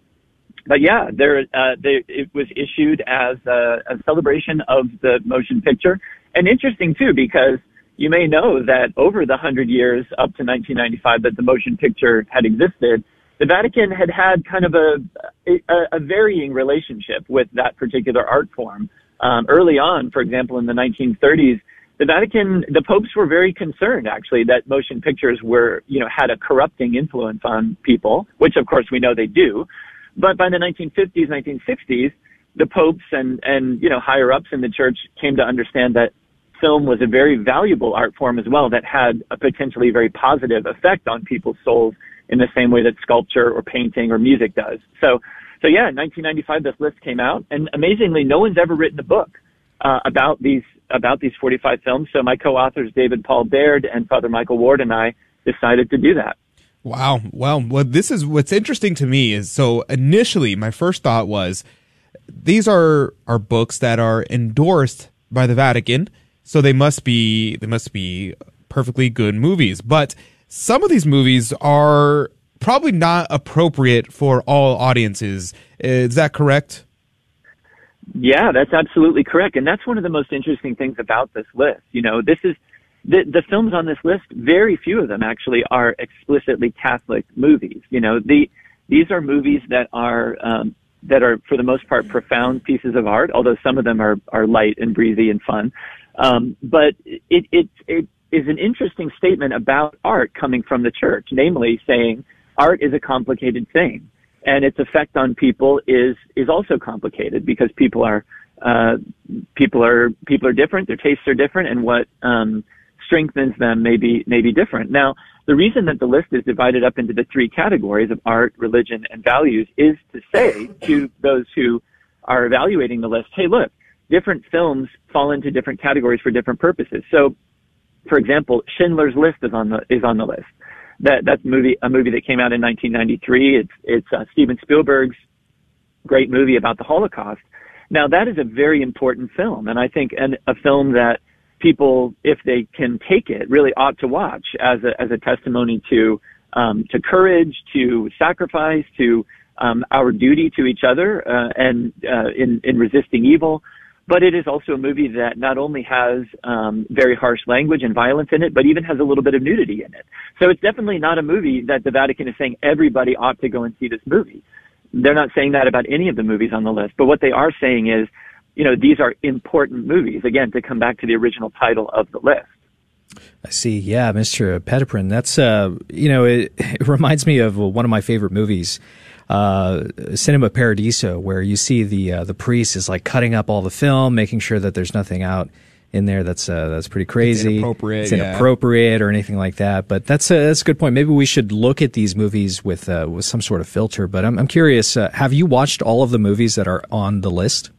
but yeah, there uh, they, it was issued as a, a celebration of the motion picture, and interesting too because you may know that over the hundred years up to 1995 that the motion picture had existed, the Vatican had had kind of a a, a varying relationship with that particular art form. Um, early on, for example, in the 1930s, the Vatican, the popes were very concerned actually that motion pictures were, you know, had a corrupting influence on people, which of course we know they do. But by the 1950s, 1960s, the popes and, and, you know, higher ups in the church came to understand that film was a very valuable art form as well that had a potentially very positive effect on people's souls in the same way that sculpture or painting or music does. So, so yeah, in 1995, this list came out and amazingly, no one's ever written a book uh, about these about these 45 films. So my co-authors David Paul Baird and Father Michael Ward and I decided to do that. Wow. Well, what this is what's interesting to me is so initially my first thought was these are are books that are endorsed by the Vatican, so they must be they must be perfectly good movies. But some of these movies are probably not appropriate for all audiences. Uh, is that correct? Yeah, that's absolutely correct. And that's one of the most interesting things about this list. You know, this is the, the films on this list, very few of them actually are explicitly Catholic movies. You know, the, these are movies that are, um, that are for the most part profound pieces of art, although some of them are, are light and breezy and fun. Um, but it, it, it is an interesting statement about art coming from the church, namely saying art is a complicated thing and its effect on people is is also complicated because people are uh, people are people are different, their tastes are different, and what um, strengthens them may be may be different. Now, the reason that the list is divided up into the three categories of art, religion, and values is to say to those who are evaluating the list, hey, look, different films fall into different categories for different purposes. So, for example, Schindler's List is on the is on the list that that's movie a movie that came out in 1993. It's it's uh, Steven Spielberg's great movie about the Holocaust. Now that is a very important film, and I think an, a film that people, if they can take it, really ought to watch as a as a testimony to um, to courage, to sacrifice, to um, our duty to each other, uh, and uh, in in resisting evil but it is also a movie that not only has um, very harsh language and violence in it, but even has a little bit of nudity in it. So it's definitely not a movie that the Vatican is saying everybody ought to go and see this movie. They're not saying that about any of the movies on the list, but what they are saying is you know, these are important movies. Again, to come back to the original title of the list. I see. Yeah, Mr. Petiprin. That's uh, you know, it, it reminds me of one of my favorite movies, uh, Cinema Paradiso, where you see the uh, the priest is like cutting up all the film, making sure that there's nothing out in there that's uh, that's pretty crazy, It's inappropriate, it's yeah. inappropriate or anything like that. But that's a that's a good point. Maybe we should look at these movies with uh, with some sort of filter. But I'm I'm curious. Uh, have you watched all of the movies that are on the list?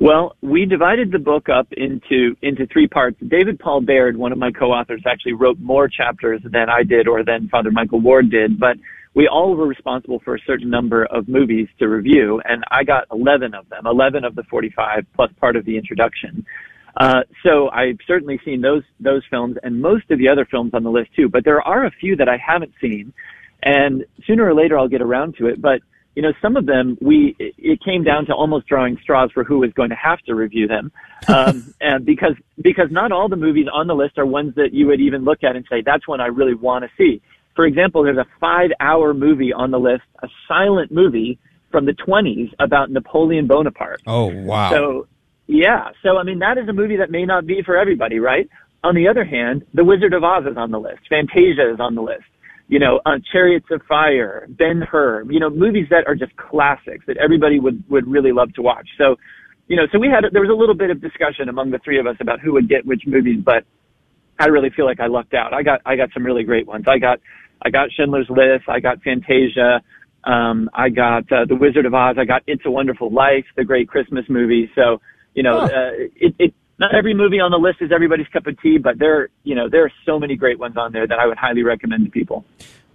Well, we divided the book up into into three parts. David Paul Baird, one of my co-authors, actually wrote more chapters than I did or than Father Michael Ward did, but we all were responsible for a certain number of movies to review, and I got 11 of them, 11 of the 45 plus part of the introduction. Uh, so I've certainly seen those those films and most of the other films on the list too. But there are a few that I haven't seen, and sooner or later I'll get around to it. But you know, some of them we it- it came down to almost drawing straws for who was going to have to review them, um, and because because not all the movies on the list are ones that you would even look at and say that's one I really want to see. For example, there's a five-hour movie on the list, a silent movie from the 20s about Napoleon Bonaparte. Oh wow! So, yeah. So, I mean, that is a movie that may not be for everybody, right? On the other hand, The Wizard of Oz is on the list. Fantasia is on the list. You know, uh, Chariots of Fire, Ben Hur, you know, movies that are just classics that everybody would, would really love to watch. So, you know, so we had, there was a little bit of discussion among the three of us about who would get which movies, but I really feel like I lucked out. I got, I got some really great ones. I got, I got Schindler's List. I got Fantasia. Um, I got uh, The Wizard of Oz. I got It's a Wonderful Life, the great Christmas movie. So, you know, uh, it, it, not every movie on the list is everybody's cup of tea, but there, you know, there are so many great ones on there that I would highly recommend to people.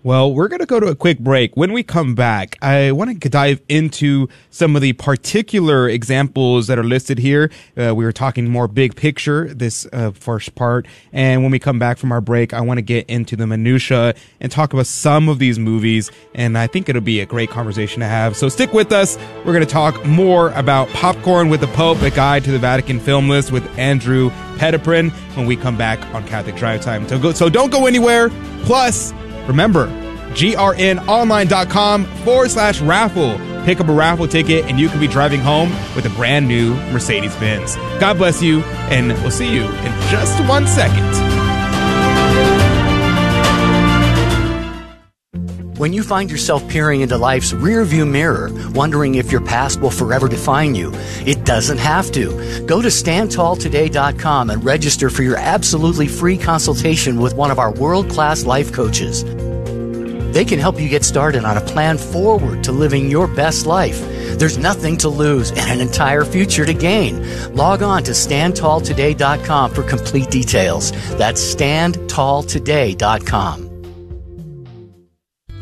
Well, we're going to go to a quick break. When we come back, I want to dive into some of the particular examples that are listed here. Uh, we were talking more big picture this uh, first part, and when we come back from our break, I want to get into the minutia and talk about some of these movies. And I think it'll be a great conversation to have. So stick with us. We're going to talk more about Popcorn with the Pope, a guide to the Vatican film list with Andrew Petiprin when we come back on Catholic Drive Time. So, go, so don't go anywhere. Plus. Remember, grnonline.com forward slash raffle. Pick up a raffle ticket and you can be driving home with a brand new Mercedes Benz. God bless you, and we'll see you in just one second. When you find yourself peering into life's rearview mirror, wondering if your past will forever define you, it doesn't have to. Go to standtalltoday.com and register for your absolutely free consultation with one of our world class life coaches. They can help you get started on a plan forward to living your best life. There's nothing to lose and an entire future to gain. Log on to standtalltoday.com for complete details. That's standtalltoday.com.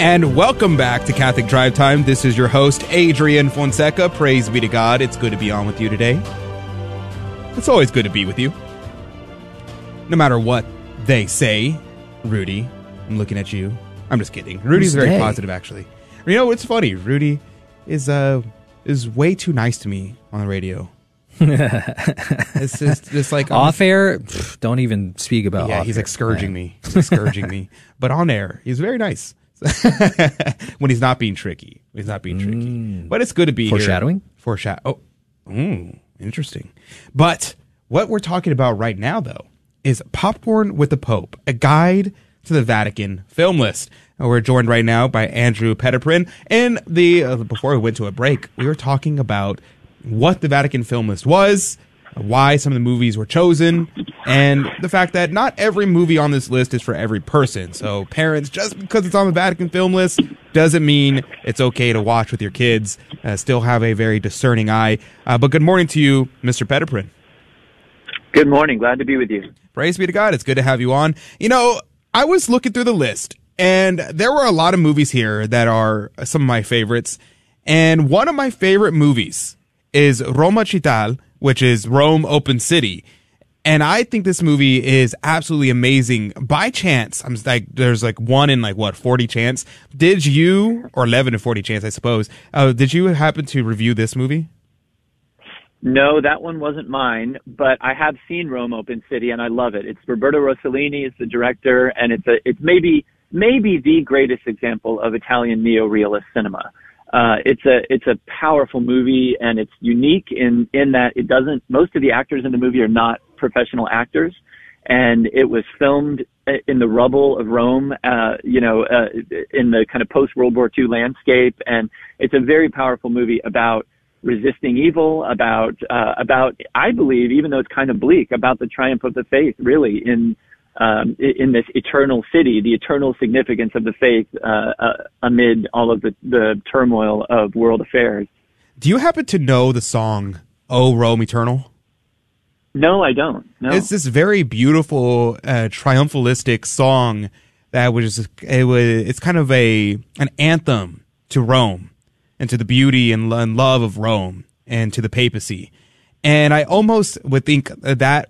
And welcome back to Catholic Drive Time. This is your host, Adrian Fonseca. Praise be to God. It's good to be on with you today. It's always good to be with you. No matter what they say, Rudy, I'm looking at you. I'm just kidding. Rudy's Who's very they? positive, actually. You know what's funny? Rudy is uh is way too nice to me on the radio. it's just just like off air. pff, don't even speak about. Yeah, off he's like scourging me. He's like scourging me. But on air, he's very nice. when he's not being tricky. He's not being tricky. But it's good to be here. Foreshadowing? Foreshadow. Oh, mm, interesting. But what we're talking about right now, though, is Popcorn with the Pope, a guide to the Vatican film list. And we're joined right now by Andrew Petiprin. And the uh, before we went to a break, we were talking about what the Vatican film list was, why some of the movies were chosen, and the fact that not every movie on this list is for every person. So, parents, just because it's on the Vatican film list doesn't mean it's okay to watch with your kids. Uh, still have a very discerning eye. Uh, but good morning to you, Mr. Petiprin. Good morning. Glad to be with you. Praise be to God. It's good to have you on. You know, I was looking through the list And there were a lot of movies here that are some of my favorites. And one of my favorite movies is Roma Città, which is Rome Open City. And I think this movie is absolutely amazing. By chance, I'm like, there's like one in like what, 40 chance. Did you, or 11 to 40 chance, I suppose, uh, did you happen to review this movie? No, that one wasn't mine, but I have seen Rome Open City and I love it. It's Roberto Rossellini is the director and it's a, it's maybe, maybe the greatest example of Italian neo-realist cinema. Uh, it's a, it's a powerful movie and it's unique in, in that it doesn't, most of the actors in the movie are not professional actors and it was filmed in the rubble of Rome, uh, you know, uh, in the kind of post World War II landscape. And it's a very powerful movie about resisting evil, about uh, about I believe, even though it's kind of bleak, about the triumph of the faith, really in um, in this eternal city, the eternal significance of the faith uh, uh, amid all of the, the turmoil of world affairs. Do you happen to know the song "Oh Rome Eternal"? No, I don't. No. It's this very beautiful, uh, triumphalistic song that was it was it's kind of a an anthem to Rome and to the beauty and, and love of Rome and to the papacy. And I almost would think that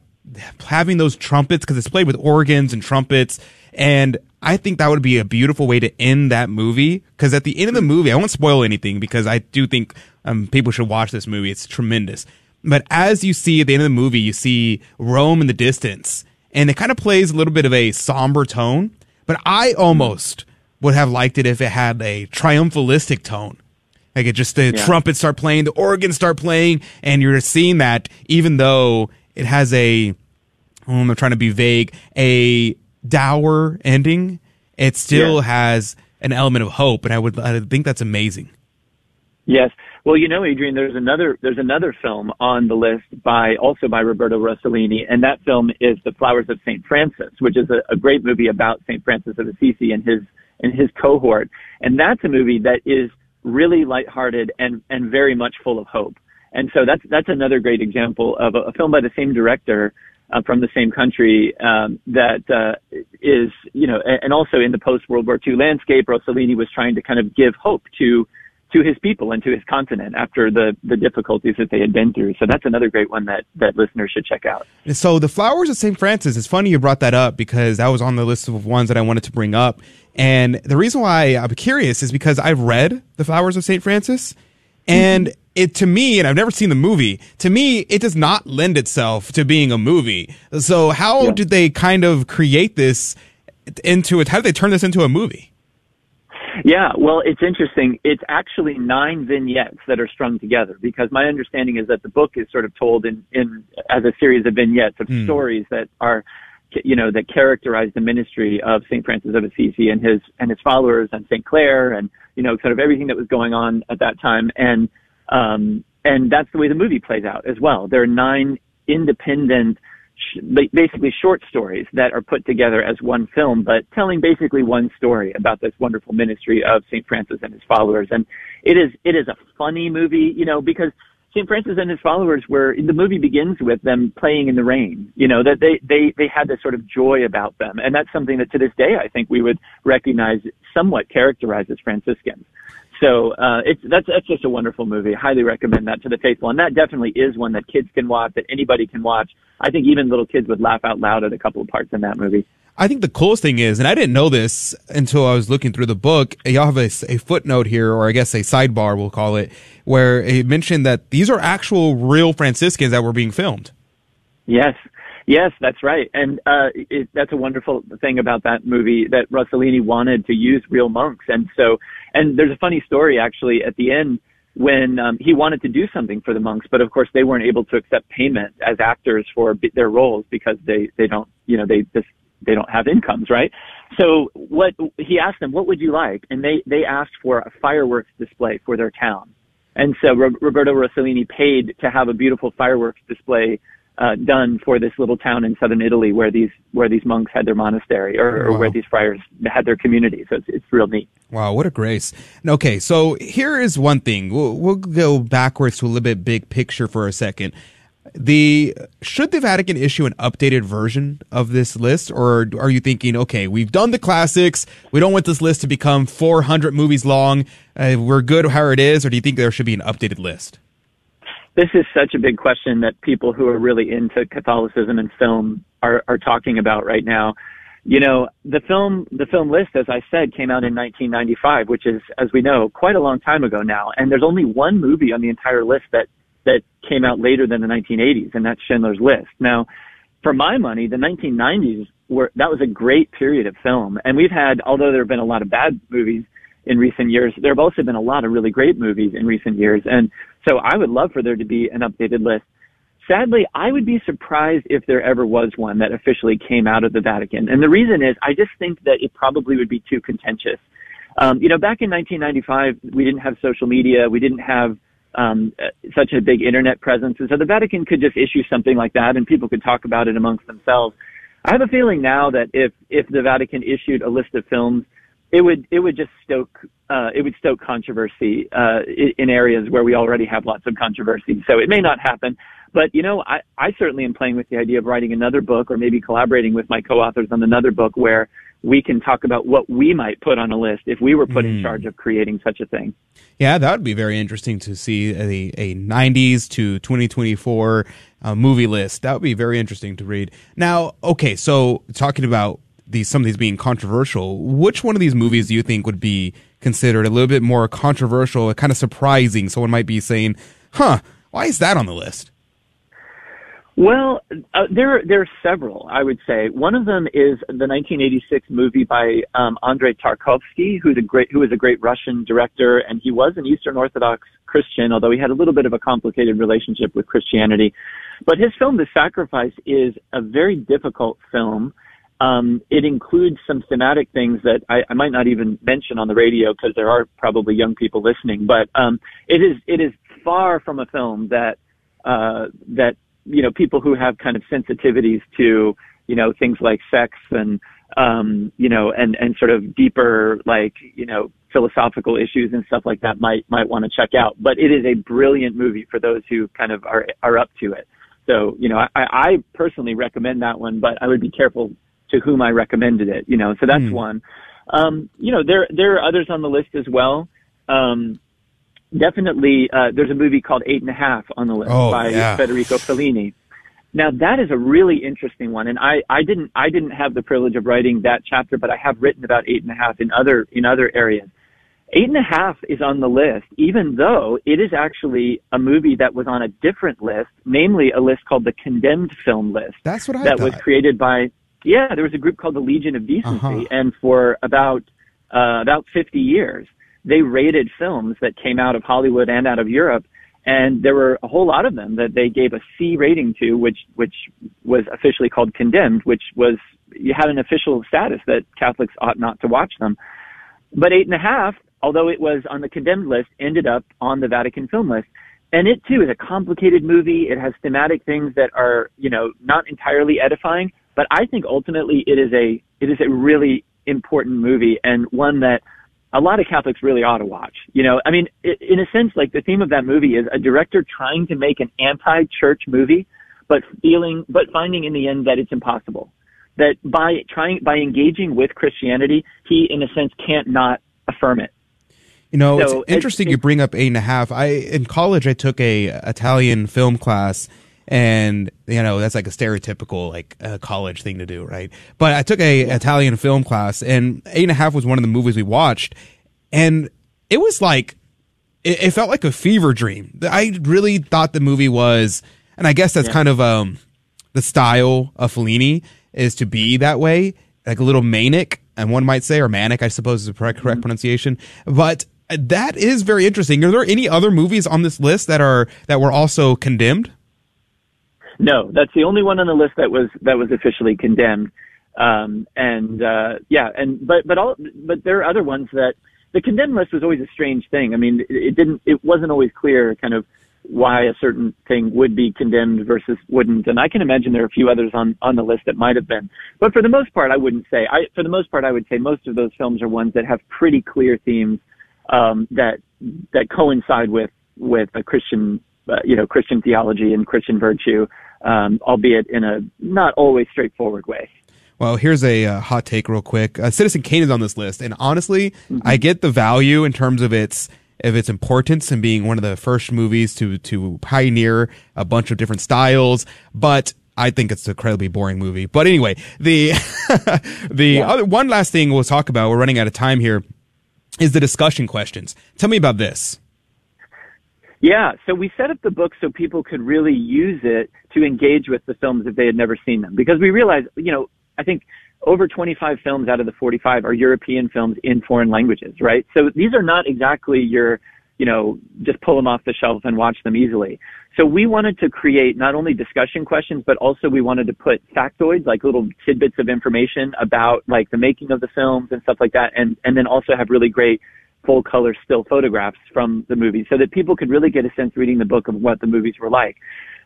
having those trumpets, because it's played with organs and trumpets, and I think that would be a beautiful way to end that movie. Because at the end of the movie, I won't spoil anything because I do think um, people should watch this movie. It's tremendous. But as you see at the end of the movie, you see Rome in the distance, and it kind of plays a little bit of a somber tone. But I almost would have liked it if it had a triumphalistic tone like it just the yeah. trumpets start playing, the organs start playing, and you're seeing that even though it has a, oh, I'm trying to be vague, a dour ending, it still yeah. has an element of hope, and I would I think that's amazing. Yes. Well, you know, Adrian, there's another there's another film on the list by also by Roberto Rossellini, and that film is The Flowers of Saint Francis, which is a, a great movie about Saint Francis of Assisi and his and his cohort. And that's a movie that is really lighthearted and and very much full of hope. And so that's that's another great example of a, a film by the same director uh, from the same country um, that uh, is you know and also in the post World War II landscape, Rossellini was trying to kind of give hope to to his people and to his continent after the the difficulties that they had been through. So that's another great one that that listeners should check out. So the Flowers of St. Francis. It's funny you brought that up because that was on the list of ones that I wanted to bring up. And the reason why I'm curious is because I've read The Flowers of St. Francis and it to me, and I've never seen the movie, to me, it does not lend itself to being a movie. So how yeah. did they kind of create this into it? How did they turn this into a movie? Yeah, well, it's interesting. It's actually nine vignettes that are strung together because my understanding is that the book is sort of told in, in as a series of vignettes of mm. stories that are you know, that characterize the ministry of St. Francis of Assisi and his, and his followers and St. Clare and, you know, sort of everything that was going on at that time. And, um, and that's the way the movie plays out as well. There are nine independent, sh- basically short stories that are put together as one film, but telling basically one story about this wonderful ministry of St. Francis and his followers. And it is, it is a funny movie, you know, because St. Francis and his followers were the movie begins with them playing in the rain. You know, that they, they, they had this sort of joy about them. And that's something that to this day I think we would recognize somewhat characterizes Franciscans. So uh, it's that's that's just a wonderful movie. I highly recommend that to the faithful, and that definitely is one that kids can watch, that anybody can watch. I think even little kids would laugh out loud at a couple of parts in that movie. I think the coolest thing is, and I didn't know this until I was looking through the book. Y'all have a, a, footnote here, or I guess a sidebar, we'll call it, where it mentioned that these are actual real Franciscans that were being filmed. Yes, yes, that's right, and uh, it, that's a wonderful thing about that movie that Rossellini wanted to use real monks, and so, and there's a funny story actually at the end when um, he wanted to do something for the monks, but of course they weren't able to accept payment as actors for their roles because they they don't you know they just they don't have incomes, right? So what he asked them, what would you like? And they they asked for a fireworks display for their town. And so Roberto Rossellini paid to have a beautiful fireworks display uh, done for this little town in southern Italy where these where these monks had their monastery or, or where these friars had their community. So it's, it's real neat. Wow, what a grace! Okay, so here is one thing. We'll, we'll go backwards to a little bit big picture for a second The should the Vatican issue an updated version of this list, or are you thinking, okay, we've done the classics, we don't want this list to become 400 movies long, uh, we're good how it is, or do you think there should be an updated list? This is such a big question that people who are really into Catholicism and film are, are talking about right now. You know, the film, the film list, as I said, came out in 1995, which is, as we know, quite a long time ago now. And there's only one movie on the entire list that, that came out later than the 1980s, and that's Schindler's List. Now, for my money, the 1990s were, that was a great period of film. And we've had, although there have been a lot of bad movies in recent years, there have also been a lot of really great movies in recent years. And so I would love for there to be an updated list. Sadly, I would be surprised if there ever was one that officially came out of the Vatican. And the reason is I just think that it probably would be too contentious. Um, you know, back in 1995, we didn't have social media. We didn't have um, such a big internet presence. And so the Vatican could just issue something like that and people could talk about it amongst themselves. I have a feeling now that if, if the Vatican issued a list of films, it would, it would just stoke, uh, it would stoke controversy, uh, in areas where we already have lots of controversy. So it may not happen. But you know, I, I certainly am playing with the idea of writing another book or maybe collaborating with my co-authors on another book where we can talk about what we might put on a list if we were put mm. in hmm. charge of creating such a thing. Yeah, that would be very interesting to see a, a 90s to 2024 uh, movie list. That would be very interesting to read. Now, okay, so talking about these some of these being controversial, which one of these movies do you think would be considered a little bit more controversial, kind of surprising? Someone might be saying, "Huh, why is that on the list?" Well, uh, there there are several. I would say one of them is the 1986 movie by um, Andrei Tarkovsky, who's a great who is a great Russian director, and he was an Eastern Orthodox Christian, although he had a little bit of a complicated relationship with Christianity. But his film, The Sacrifice, is a very difficult film. Um, it includes some thematic things that I, I might not even mention on the radio because there are probably young people listening. But um, it is it is far from a film that uh, that you know, people who have kind of sensitivities to, you know, things like sex and, um, you know, and, and sort of deeper, like, you know, philosophical issues and stuff like that might, might want to check out. But it is a brilliant movie for those who kind of are, are up to it. So, you know, I, I personally recommend that one, but I would be careful to whom I recommended it, you know, so that's mm. one. Um, you know, there, there are others on the list as well. Um, definitely uh, there's a movie called Eight and a Half on the list oh, by yeah. Federico Fellini. Now that is a really interesting one, and I, I didn't I didn't have the privilege of writing that chapter, but I have written about Eight and a Half in other in other areas. Eight and a Half is on the list, even though it is actually a movie that was on a different list, namely a list called the Condemned Film List. That's what I that thought. was created by yeah, there was a group called the Legion of Decency, Uh-huh. and for about uh, about 50 years, they rated films that came out of Hollywood and out of Europe. And there were a whole lot of them that they gave a C rating to, which, which was officially called condemned, which was, you had an official status that Catholics ought not to watch them. But eight and a half, although it was on the condemned list, ended up on the Vatican film list. And it too is a complicated movie. It has thematic things that are, you know, not entirely edifying, but I think ultimately it is a, it is a really important movie and one that a lot of Catholics really ought to watch. You know, I mean, in a sense, like the theme of that movie is a director trying to make an anti-church movie, but feeling, but finding in the end that it's impossible. That by trying, by engaging with Christianity, he, in a sense, can't not affirm it. You know, So it's interesting it- you bring up eight and a half. I in college I took a Italian film class, and you know that's like a stereotypical like uh, college thing to do, right? But I took a Italian film class, and eight and a half was one of the movies we watched, and it was like it, it felt like a fever dream. I really thought the movie was, and I guess that's Yeah. kind of um the style of Fellini is to be that way, like a little manic, and one might say, or manic, I suppose is the correct, correct pronunciation. But uh, that is very interesting. Are there any other movies on this list that are that were also condemned? No, that's the only one on the list that was that was officially condemned. Um, and uh, yeah, and but but all but there are other ones that the condemned list was always a strange thing. I mean, it, it didn't it wasn't always clear kind of why a certain thing would be condemned versus wouldn't. And I can imagine there are a few others on on the list that might have been. But for the most part, I wouldn't say. I for the most part, I would say most of those films are ones that have pretty clear themes um, that that coincide with with a Christian uh, you know, Christian theology and Christian virtue, um, albeit in a not always straightforward way. Well, here's a uh, hot take, real quick. Uh, Citizen Kane is on this list, and honestly, mm-hmm. I get the value in terms of its of its importance and being one of the first movies to to pioneer a bunch of different styles, but I think it's an incredibly boring movie. But anyway, the the yeah. other one last thing we'll talk about. We're running out of time here. Is the discussion questions? Tell me about this. Yeah, so we set up the book so people could really use it to engage with the films if they had never seen them. Because we realized, you know, I think over 25 films out of the 45 are European films in foreign languages, right? So these are not exactly your, you know, just pull them off the shelf and watch them easily. So we wanted to create not only discussion questions, but also we wanted to put factoids, like little tidbits of information about like the making of the films and stuff like that. And, and then also have really great full color still photographs from the movie so that people could really get a sense reading the book of what the movies were like.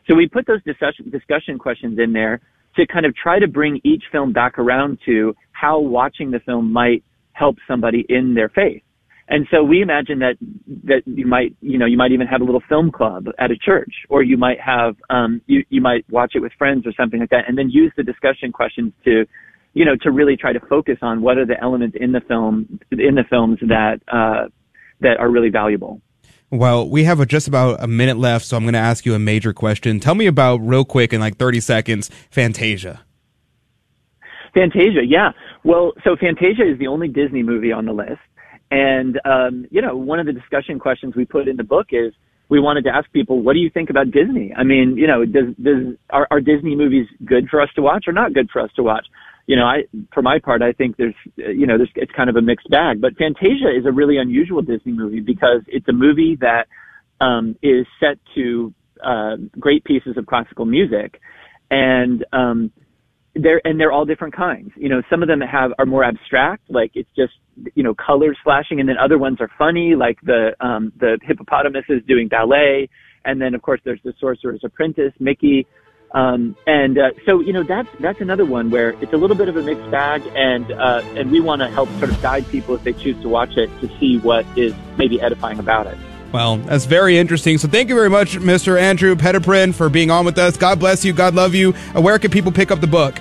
So we put those discussion, discussion questions in there to kind of try to bring each film back around to how watching the film might help somebody in their faith. And so we imagine that that you might you know you might even have a little film club at a church, or you might have um, you you might watch it with friends or something like that, and then use the discussion questions to you know to really try to focus on what are the elements in the film in the films that uh, that are really valuable. Well, we have just about a minute left, so I'm going to ask you a major question. Tell me about, real quick, in like 30 seconds, Fantasia. Fantasia, yeah. Well, so Fantasia is the only Disney movie on the list. And, um, you know, one of the discussion questions we put in the book is we wanted to ask people, what do you think about Disney? I mean, you know, does, does, are, are Disney movies good for us to watch or not good for us to watch? You know, I, for my part, I think there's, you know, there's, it's kind of a mixed bag. But Fantasia is a really unusual Disney movie because it's a movie that um, is set to uh, great pieces of classical music, and um, they're and they're all different kinds. You know, some of them have are more abstract, like it's just you know colors flashing, and then other ones are funny, like the um, the hippopotamuses doing ballet, and then of course there's the Sorcerer's Apprentice, Mickey um, and uh, so, you know, that's that's another one where it's a little bit of a mixed bag, and uh, and we want to help sort of guide people if they choose to watch it to see what is maybe edifying about it. Well, that's very interesting. So thank you very much, Mr. Andrew Petiprin, for being on with us. God bless you. God love you. Where can people pick up the book?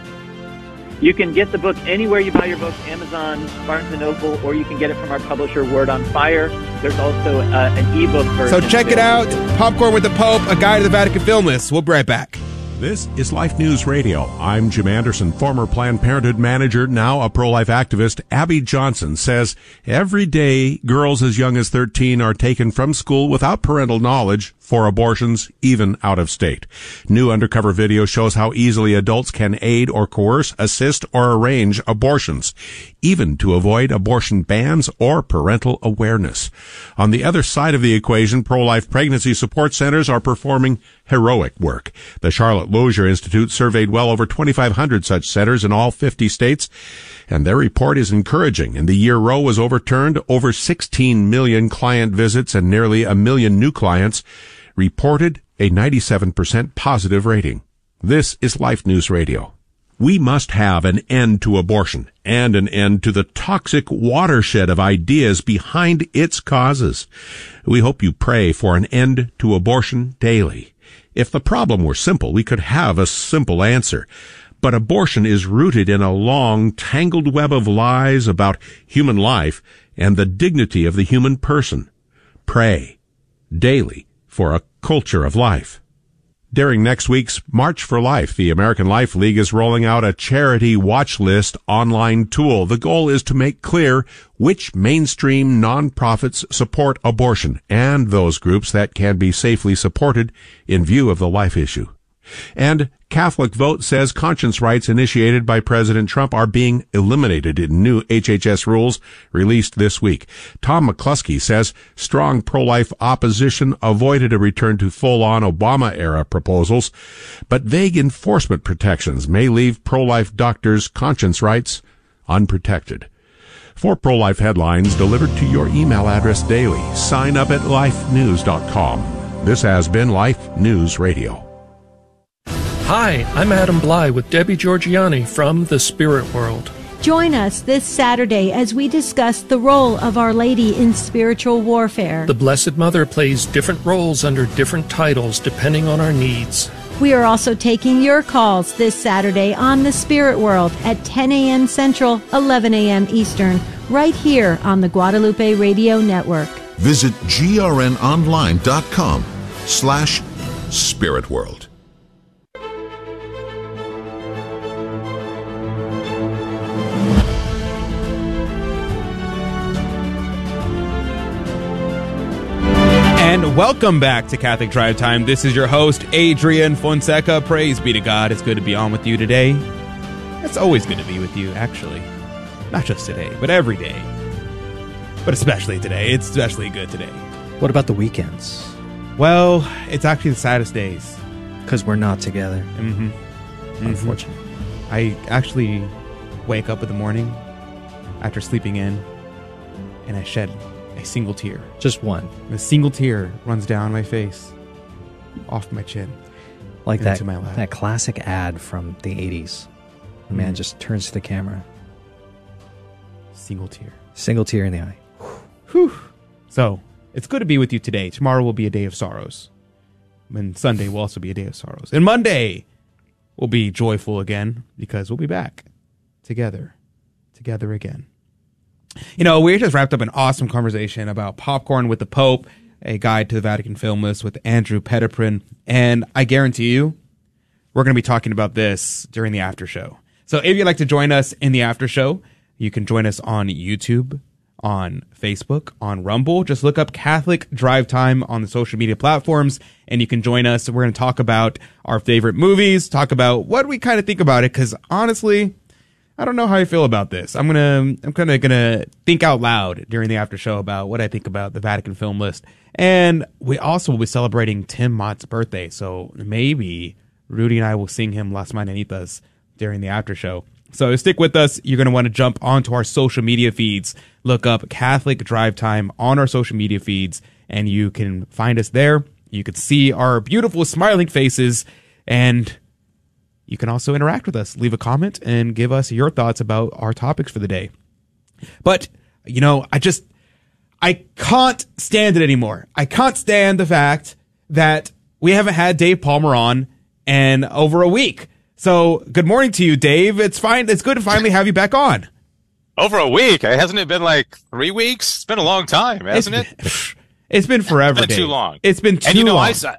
You can get the book anywhere you buy your books, Amazon, Barnes & Noble, or you can get it from our publisher, Word on Fire. There's also uh, an ebook version. So check it out. Popcorn with the Pope, a guide to the Vatican film list. We'll be right back. This is Life News Radio. I'm Jim Anderson, former Planned Parenthood manager, now a pro-life activist. Abby Johnson says every day girls as young as 13 are taken from school without parental knowledge for abortions, even out of state. New undercover video shows how easily adults can aid or coerce, assist, or arrange abortions, even to avoid abortion bans or parental awareness. On the other side of the equation, pro-life pregnancy support centers are performing heroic work. The Charlotte Lozier Institute surveyed well over 2,500 such centers in all 50 states, and their report is encouraging. In the year Roe was overturned, over 16 million client visits and nearly a million new clients reported a 97% positive rating. This is Life News Radio. We must have an end to abortion and an end to the toxic watershed of ideas behind its causes. We hope you pray for an end to abortion daily. If the problem were simple, we could have a simple answer. But abortion is rooted in a long, tangled web of lies about human life and the dignity of the human person. Pray daily for a culture of life. During next week's March for Life, the American Life League is rolling out a charity watch list online tool. The goal is to make clear which mainstream nonprofits support abortion and those groups that can be safely supported in view of the life issue. And Catholic Vote says conscience rights initiated by President Trump are being eliminated in new HHS rules released this week. Tom McClusky says strong pro-life opposition avoided a return to full-on Obama era proposals, but vague enforcement protections may leave pro-life doctors' conscience rights unprotected. For pro-life headlines delivered to your email address daily, sign up at lifenews.com. This has been Life News Radio. Hi, I'm Adam Blai with Debbie Georgianni from The Spirit World. Join us this Saturday as we discuss the role of Our Lady in spiritual warfare. The Blessed Mother plays different roles under different titles depending on our needs. We are also taking your calls this Saturday on the Spirit World at 10 a.m. Central, 11 a.m. Eastern, right here on the Guadalupe Radio Network. Visit grnonline.com slash spiritworld. And welcome back to Catholic Drive Time. This is your host, Adrian Fonseca. Praise be to God. It's good to be on with you today. It's always good to be with you, actually. Not just today, but every day. But especially today. It's especially good today. What about the weekends? Well, it's actually the saddest days. Because we're not together. Mm-hmm. Unfortunately. I actually wake up in the morning after sleeping in and I shed single tear. Just one. A single tear runs down my face, off my chin, Like that, my lap. that classic ad from the 80s. The man Mm. just turns to the camera. Single tear. Single tear in the eye. Whew. So, it's good to be with you today. Tomorrow will be a day of sorrows. And Sunday will also be a day of sorrows. And Monday will be joyful again because we'll be back together, together again. You know, we just wrapped up an awesome conversation about popcorn with the Pope, a guide to the Vatican film list with Andrew Petiprin. And I guarantee you, we're going to be talking about this during the after show. So if you'd like to join us in the after show, you can join us on YouTube, on Facebook, on Rumble. Just look up Catholic Drive Time on the social media platforms and you can join us. We're going to talk about our favorite movies, talk about what we kind of think about it. Cause honestly, I don't know how I feel about this. I'm gonna, I'm kind of gonna think out loud during the after show about what I think about the Vatican film list. And we also will be celebrating Tim Mott's birthday. So maybe Rudy and I will sing him Las Mananitas during the after show. So stick with us. You're to want to jump onto our social media feeds. Look up Catholic Drive Time on our social media feeds and you can find us there. You can see our beautiful smiling faces and you can also interact with us. Leave a comment and give us your thoughts about our topics for the day. But, you know, I just, I can't stand it anymore. I can't stand the fact that we haven't had Dave Palmer on in over a week. So, good morning to you, Dave. It's fine. It's good to finally have you back on. Over a week? Eh, hasn't it been like three weeks? It's been a long time, hasn't it? It's been forever. It's been too long. It's been too and you know, long. I,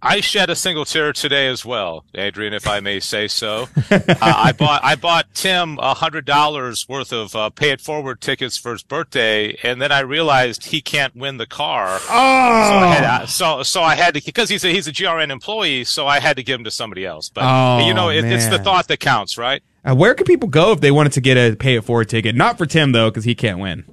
I shed a single tear today as well, Adrian, if I may say so. uh, I bought I bought Tim a hundred dollars worth of uh, pay it forward tickets for his birthday, and then I realized he can't win the car. Oh, So I had, so so I had to because he's a he's a GRN employee, so I had to give him to somebody else. But Oh, you know, it, it's the thought that counts, right? Uh, where can people go if they wanted to get a pay it forward ticket? Not for Tim though, because he can't win.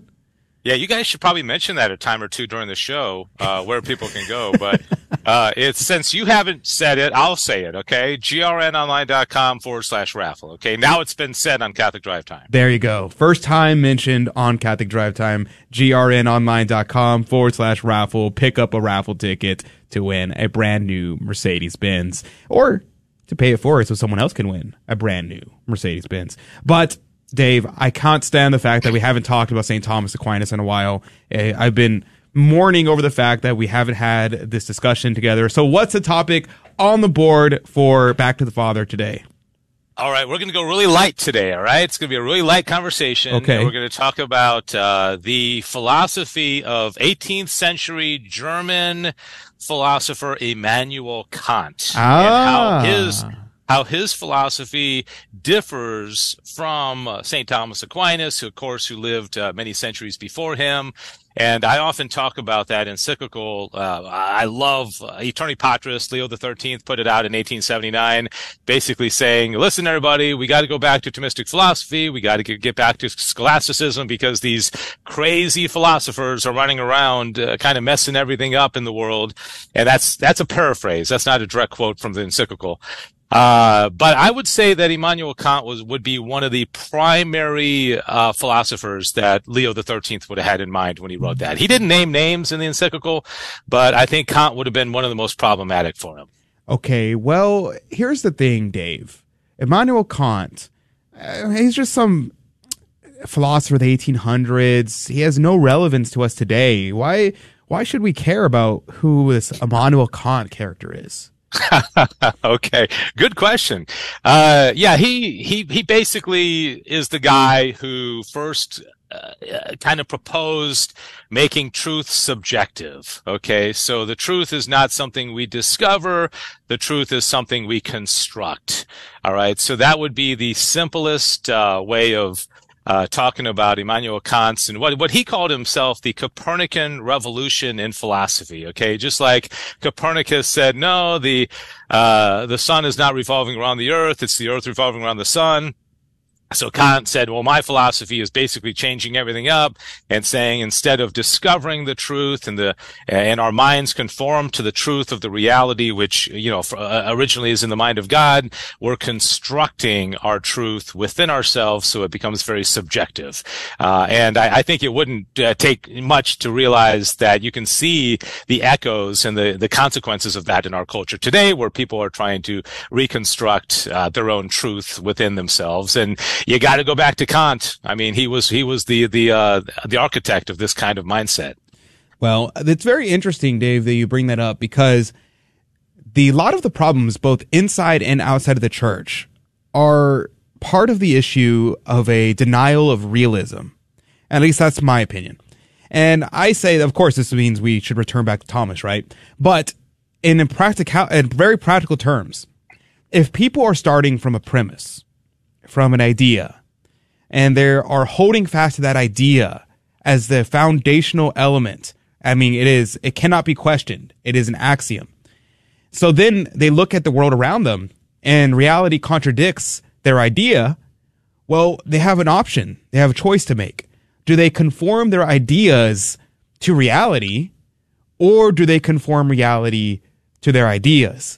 Yeah, you guys should probably mention that a time or two during the show, uh, where people can go. But, uh, it's, since you haven't said it, I'll say it, okay? grnonline.com forward slash raffle, okay? Now it's been said on Catholic Drive Time. There you go. First time mentioned on Catholic Drive Time. grnonline.com forward slash raffle. Pick up a raffle ticket to win a brand new Mercedes Benz or to pay it forward so someone else can win a brand new Mercedes Benz. But Dave, I can't stand the fact that we haven't talked about St. Thomas Aquinas in a while. Eh, I've been mourning over the fact that we haven't had this discussion together. So what's the topic on the board for Back to the Father today? All right, we're going to go really light today. All right, it's going to be a really light conversation. Okay. We're going to talk about uh, the philosophy of 18th century German philosopher Immanuel Kant Ah. and how his how his philosophy differs from uh, St. Thomas Aquinas, who, of course, who lived uh, many centuries before him. And I often talk about that encyclical. Uh, I love uh, Aeterni Patris. Leo Thirteenth put it out in 1879, basically saying, "Listen, everybody, we got to go back to Thomistic philosophy. We got to get, get back to scholasticism because these crazy philosophers are running around, uh, kind of messing everything up in the world." And that's that's a paraphrase. That's not a direct quote from the encyclical. Uh, but I would say that Immanuel Kant was would be one of the primary uh, philosophers that Leo the Thirteenth would have had in mind when he wrote that. He didn't name names in the encyclical, but I think Kant would have been one of the most problematic for him. Okay, well, here's the thing, Dave. Immanuel Kant, uh, he's just some philosopher of the 1800s. He has no relevance to us today. Why why should we care about who this Immanuel Kant character is? okay, good question. Uh, yeah, he he he basically is the guy who first uh, kind of proposed making truth subjective. Okay. So the truth is not something we discover. The truth is something we construct. All right. So that would be the simplest uh, way of uh, talking about Immanuel Kant's and what, what he called himself the Copernican revolution in philosophy. Okay. Just like Copernicus said, no, the, uh, the sun is not revolving around the earth. It's the earth revolving around the sun. So Kant said, well, my philosophy is basically changing everything up and saying instead of discovering the truth and the, and our minds conform to the truth of the reality, which, you know, uh, originally is in the mind of God, we're constructing our truth within ourselves so it becomes very subjective. Uh, and I, I, think it wouldn't uh, take much to realize that you can see the echoes and the, the consequences of that in our culture today where people are trying to reconstruct uh, their own truth within themselves. And you got to go back to Kant. I mean, he was he was the the uh, the architect of this kind of mindset. Well, it's very interesting, Dave, that you bring that up because the lot of the problems, both inside and outside of the church, are part of the issue of a denial of realism. At least that's my opinion. And I say, of course, this means we should return back to Thomas, right? But in practical, in very practical terms, if people are starting from a premise from an idea and they are holding fast to that idea as the foundational element. I mean, it is, it cannot be questioned. It is an axiom. So then they look at the world around them and reality contradicts their idea. Well, they have an option. They have a choice to make. Do they conform their ideas to reality or do they conform reality to their ideas?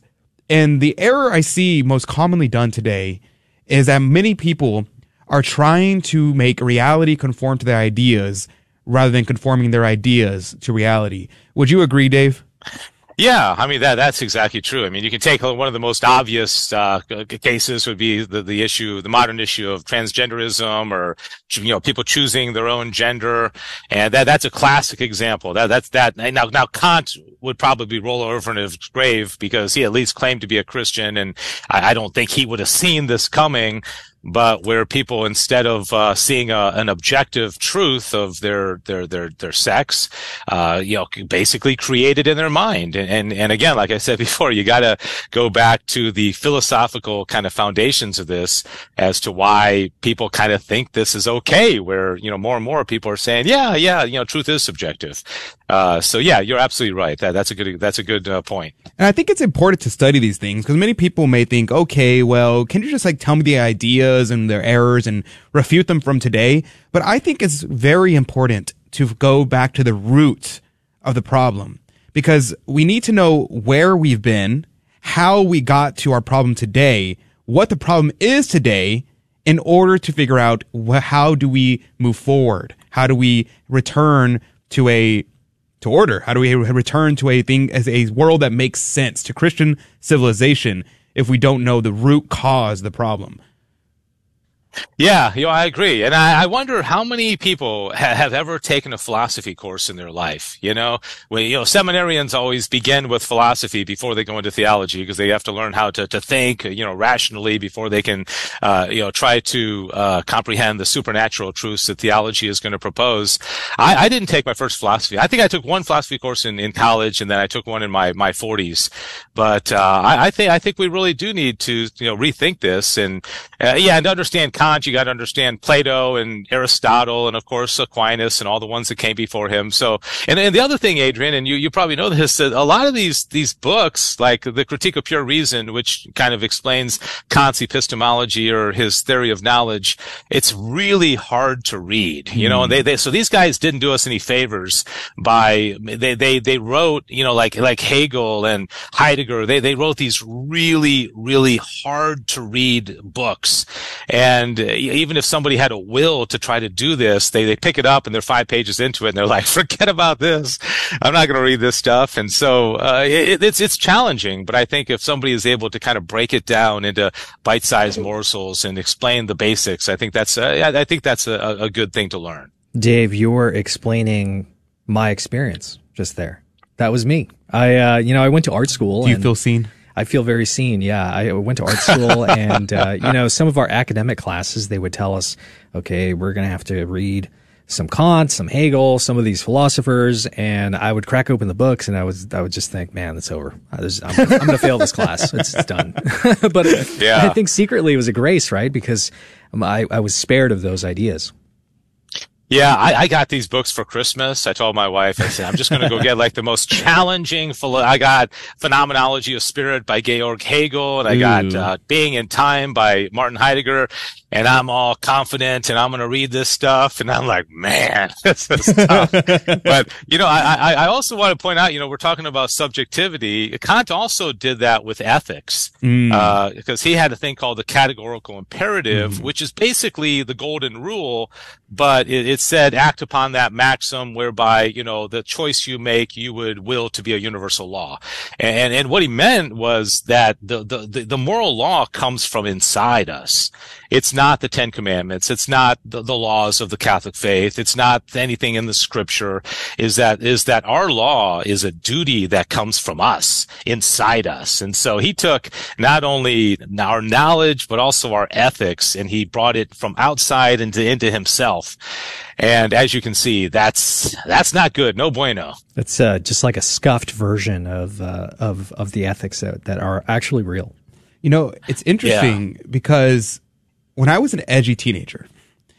And the error I see most commonly done today is that many people are trying to make reality conform to their ideas rather than conforming their ideas to reality. Would you agree, Dave? Yeah, I mean that that's exactly true. I mean, you can take one of the most obvious uh, cases would be the the issue, the modern issue of transgenderism, or you know, people choosing their own gender, and that that's a classic example. That that's that. Now now Kant would probably be roll over in his grave because he at least claimed to be a Christian, and I, I don't think he would have seen this coming but where people instead of uh, seeing a, an objective truth of their their their their sex, uh, you know, basically created in their mind. And, and and again, like I said before, you got to go back to the philosophical kind of foundations of this as to why people kind of think this is okay. Where you know more and more people are saying, yeah, yeah, you know, truth is subjective. Uh, so yeah, you're absolutely right. That that's a good that's a good uh, point. And I think it's important to study these things because many people may think, okay, well, can you just like tell me the ideas and their errors and refute them from today? But I think it's very important to go back to the root of the problem because we need to know where we've been, how we got to our problem today, what the problem is today, in order to figure out how do we move forward, how do we return to a to order? How do we return to a thing as a world that makes sense to Christian civilization if we don't know the root cause of the problem? Yeah, you know, I agree. And I, I wonder how many people ha- have ever taken a philosophy course in their life. You know, when, you know, seminarians always begin with philosophy before they go into theology because they have to learn how to, to think, you know, rationally before they can, uh, you know, try to, uh, comprehend the supernatural truths that theology is going to propose. I, I didn't take my first philosophy. I think I took one philosophy course in, in college and then I took one in my, my forties. But, uh, I, I think, I think we really do need to, you know, rethink this and, uh, yeah, and understand Kant, you got to understand Plato and Aristotle and of course Aquinas and all the ones that came before him. So, and, and the other thing, Adrian, and you, you probably know this, a lot of these, these books, like the Critique of Pure Reason, which kind of explains Kant's epistemology or his theory of knowledge, it's really hard to read, you know, and they, they, so these guys didn't do us any favors by, they, they, they wrote, you know, like, like Hegel and Heidegger, they, they wrote these really, really hard to read books. And And uh, even if somebody had a will to try to do this, they, they pick it up and they're five pages into it and they're like, forget about this. I'm not going to read this stuff. And so, uh, it, it's, it's challenging, but I think if somebody is able to kind of break it down into bite-sized morsels and explain the basics, I think that's, uh, I think that's a, a good thing to learn. Dave, you were explaining my experience just there. That was me. I, uh, you know, I went to art school. Do you and feel seen? I feel very seen. Yeah. I went to art school and, uh, you know, some of our academic classes, they would tell us, okay, we're going to have to read some Kant, some Hegel, some of these philosophers, and I would crack open the books and I was, I would just think, man, it's over. I was, I'm, I'm going to fail this class. It's, it's done. but Yeah. I think secretly it was a grace, right? Because I, I was spared of those ideas. Yeah, I, I got these books for Christmas. I told my wife, I said, I'm just going to go get like the most challenging. Philo- I got Phenomenology of Spirit by Georg Hegel, and I got uh, Being and Time by Martin Heidegger. And I'm all confident, and I'm going to read this stuff. And I'm like, man, this is tough. but you know, I, I, I also want to point out, you know, we're talking about subjectivity. Kant also did that with ethics, Mm. uh, because he had a thing called the categorical imperative, which is basically the golden rule, but it, it said act upon that maxim whereby, you know, the choice you make, you would will to be a universal law. And, and what he meant was that the, the, the, the moral law comes from inside us. It's not the Ten Commandments. It's not the, the laws of the Catholic faith. It's not anything in the scripture. Is that, is that our law is a duty that comes from us, inside us. And so he took not only our knowledge, but also our ethics, and he brought it from outside into, into himself. And as you can see, that's, that's not good. No bueno. It's uh, just like a scuffed version of uh, of of the ethics that, that are actually real. You know, it's interesting because when I was an edgy teenager,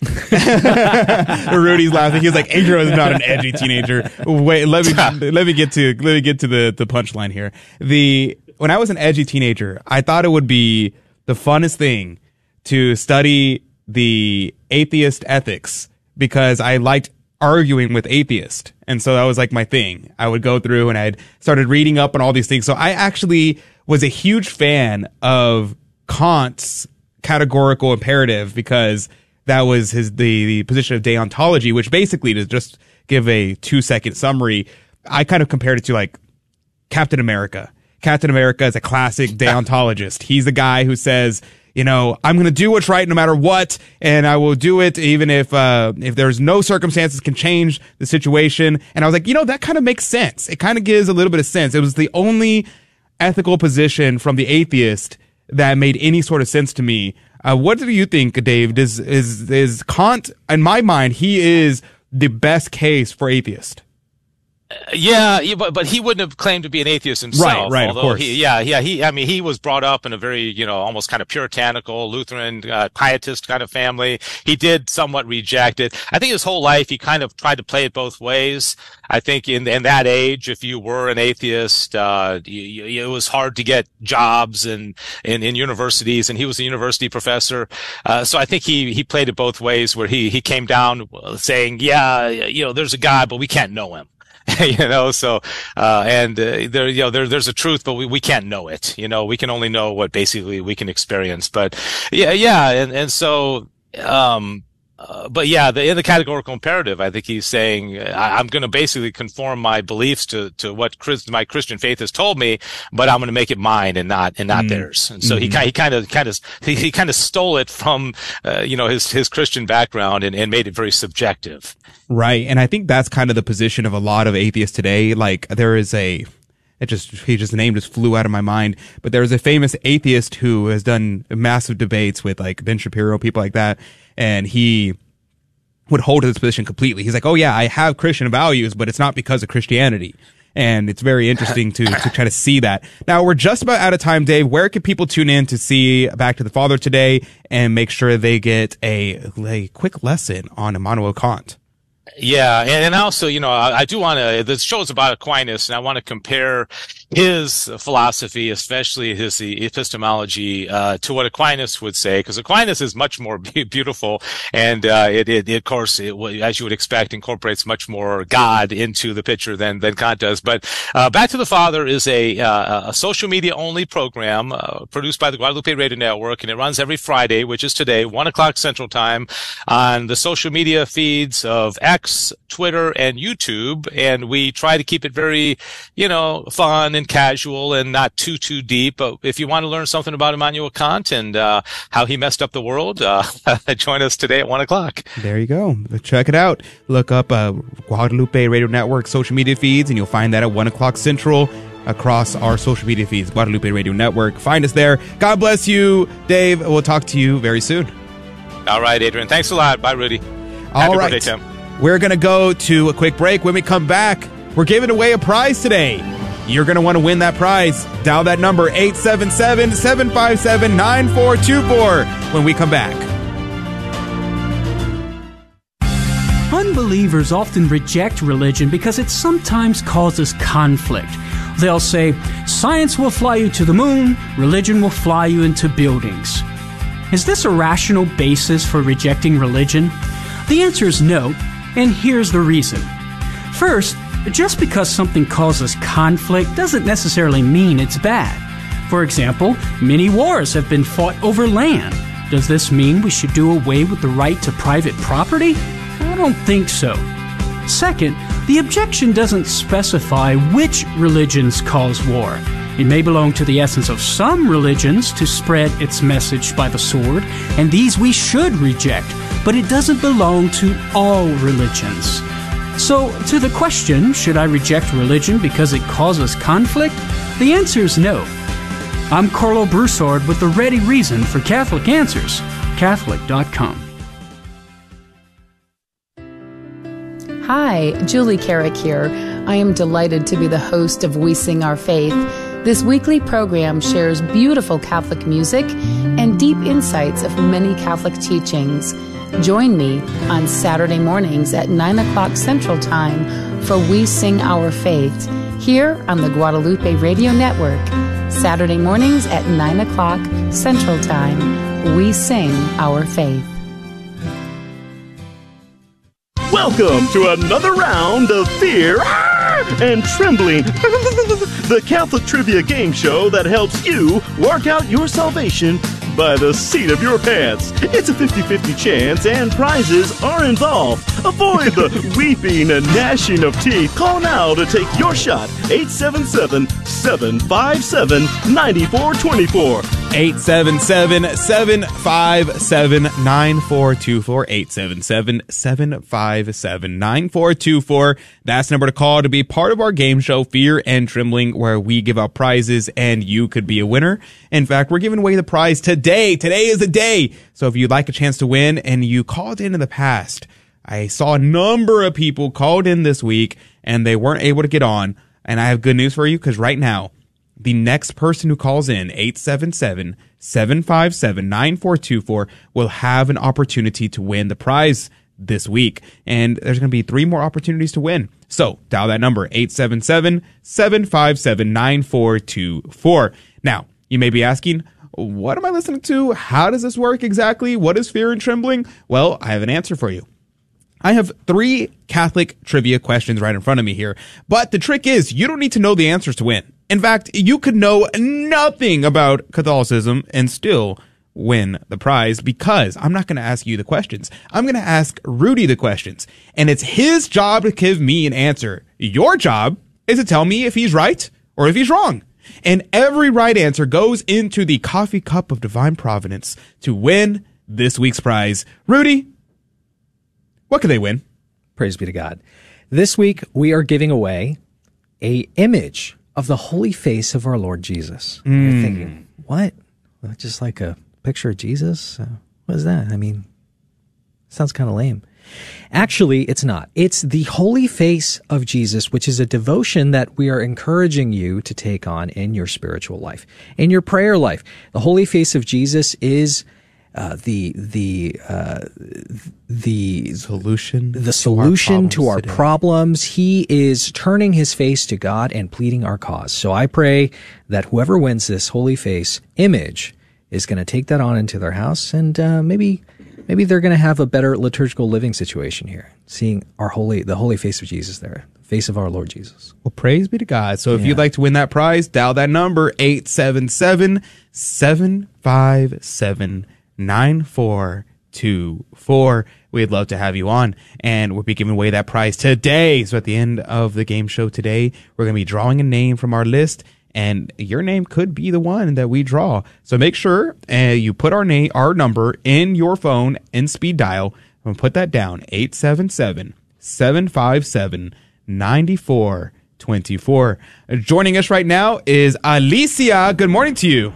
Rudy's laughing. He's like, Adrian was not an edgy teenager. Wait, let me let me get to let me get to the the punchline here. The when I was an edgy teenager, I thought it would be the funnest thing to study the atheist ethics because I liked arguing with atheists. And so that was like my thing. I would go through and I'd started reading up on all these things. So I actually was a huge fan of Kant's categorical imperative because that was his the, the position of deontology, which basically to just give a two second summary, I kind of compared it to like Captain America. Captain America is a classic deontologist. He's the guy who says, you know, I'm going to do what's right no matter what, and I will do it even if uh, if there's no circumstances can change the situation. And I was like, you know, that kind of makes sense. It kind of gives a little bit of sense. It was the only ethical position from the atheist that made any sort of sense to me. Uh, what do you think, Dave? Does is is Kant? In my mind, he is the best case for atheist. Yeah, but but he wouldn't have claimed to be an atheist himself. right, of although course. He, yeah, yeah, he. I mean, he was brought up in a very, you know, almost kind of puritanical Lutheran uh, pietist kind of family. He did somewhat reject it. I think his whole life he kind of tried to play it both ways. I think in in that age, if you were an atheist, uh, you, you, it was hard to get jobs and in, in universities, and he was a university professor. Uh, so I think he he played it both ways, where he he came down saying, yeah, you know, there's a God, but we can't know him. you know so uh and uh, there you know there there's a truth but we, we can't know it you know? We can only know what basically we can experience but yeah yeah and and so um uh, but yeah, the, in the categorical imperative, I think he's saying I, I'm going to basically conform my beliefs to, to what Chris, my Christian faith has told me, but I'm going to make it mine and not and not Mm. theirs. And so he Mhm. ki- he kind of kind of he, he kind of stole it from uh, you know his his Christian background and, and made it very subjective. Right. And I think that's kind of the position of a lot of atheists today. Like there is a, it just, he just, the name just flew out of my mind, but there is a famous atheist who has done massive debates with like Ben Shapiro, people like that. And he would hold to this position completely. He's like, Oh yeah, I have Christian values, but it's not because of Christianity. And it's very interesting to, to try to see that. Now we're just about out of time, Dave. Where can people tune in to see Back to the Father today and make sure they get a, a quick lesson on Immanuel Kant? Yeah, and, and also, you know, I, I do want to. The show is about Aquinas, and I want to compare his philosophy, especially his epistemology, uh, to what Aquinas would say, because Aquinas is much more beautiful, and uh, it, it, it, of course, it, as you would expect, incorporates much more God into the picture than than Kant does. But uh, Back to the Father is a uh, a social media only program uh, produced by the Guadalupe Radio Network, and it runs every Friday, which is today, one o'clock Central Time, on the social media feeds of X. Twitter, and YouTube. And we try to keep it very, you know, fun and casual and not too, too deep. But if you want to learn something about Immanuel Kant and uh, how he messed up the world, uh, join us today at one o'clock. There you go. Check it out. Look up uh, Guadalupe Radio Network social media feeds, and you'll find that at one o'clock Central across our social media feeds, Guadalupe Radio Network. Find us there. God bless you, Dave. We'll talk to you very soon. All right, Adrian. Thanks a lot. Bye, Rudy. All Happy right. birthday, Tim. We're going to go to a quick break. When we come back, we're giving away a prize today. You're going to want to win that prize. Dial that number 877 757 9424 when we come back. Unbelievers often reject religion because it sometimes causes conflict. They'll say, Science will fly you to the moon, religion will fly you into buildings. Is this a rational basis for rejecting religion? The answer is no, and here's the reason. First, just because something causes conflict doesn't necessarily mean it's bad. For example, many wars have been fought over land. Does this mean we should do away with the right to private property? I don't think so. Second, the objection doesn't specify which religions cause war. It may belong to the essence of some religions to spread its message by the sword, and these we should reject, but it doesn't belong to all religions. So, to the question, should I reject religion because it causes conflict? The answer is no. I'm Karlo Broussard with the ready reason for Catholic Answers, Catholic.com. Hi, Julie Carrick here. I am delighted to be the host of We Sing Our Faith. This weekly program shares beautiful Catholic music and deep insights of many Catholic teachings. Join me on Saturday mornings at 9 o'clock Central Time for We Sing Our Faith here on the Guadalupe Radio Network. Saturday mornings at 9 o'clock Central Time. We sing our faith. Welcome to another round of fear and trembling. the Catholic Trivia Game Show that helps you work out your salvation by the seat of your pants. It's a 50 50 chance, and prizes are involved. Avoid the weeping and gnashing of teeth. Call now to take your shot. 877 757 9424. 877 757 9424. 877 757 9424. That's the number to call to be part of our game show, Fear and Trembling, where we give out prizes and you could be a winner. In fact, we're giving away the prize today. Today is the day. So if you'd like a chance to win and you called in in the past, I saw a number of people called in this week and they weren't able to get on. And I have good news for you because right now, the next person who calls in 877 757 9424 will have an opportunity to win the prize this week. And there's going to be three more opportunities to win. So dial that number 877 757 9424. Now, you may be asking, what am I listening to? How does this work exactly? What is fear and trembling? Well, I have an answer for you. I have three Catholic trivia questions right in front of me here, but the trick is you don't need to know the answers to win. In fact, you could know nothing about Catholicism and still win the prize because I'm not going to ask you the questions. I'm going to ask Rudy the questions and it's his job to give me an answer. Your job is to tell me if he's right or if he's wrong. And every right answer goes into the coffee cup of divine providence to win this week's prize. Rudy, what could they win? Praise be to God. This week we are giving away a image of the holy face of our Lord Jesus. Mm. You're thinking, what? Just like a picture of Jesus? Uh, what is that? I mean, sounds kind of lame. Actually, it's not. It's the holy face of Jesus, which is a devotion that we are encouraging you to take on in your spiritual life, in your prayer life. The holy face of Jesus is uh, the the uh, the solution the solution to our, problems today. problems. He is turning his face to God and pleading our cause. So I pray that whoever wins this holy face image is going to take that on into their house and uh, maybe maybe they're going to have a better liturgical living situation here, seeing our holy the holy face of Jesus there, the face of our Lord Jesus. Well, praise be to God. So if Yeah. you'd like to win that prize, dial that number 877 757 9424. We'd love to have you on, and we'll be giving away that prize today. So at the end of the game show today, we're going to be drawing a name from our list, and your name could be the one that we draw. So make sure uh, you put our name, our number in your phone in speed dial, and put that down 877 757 9424. Uh, Joining us right now is Alicia. Good morning to you.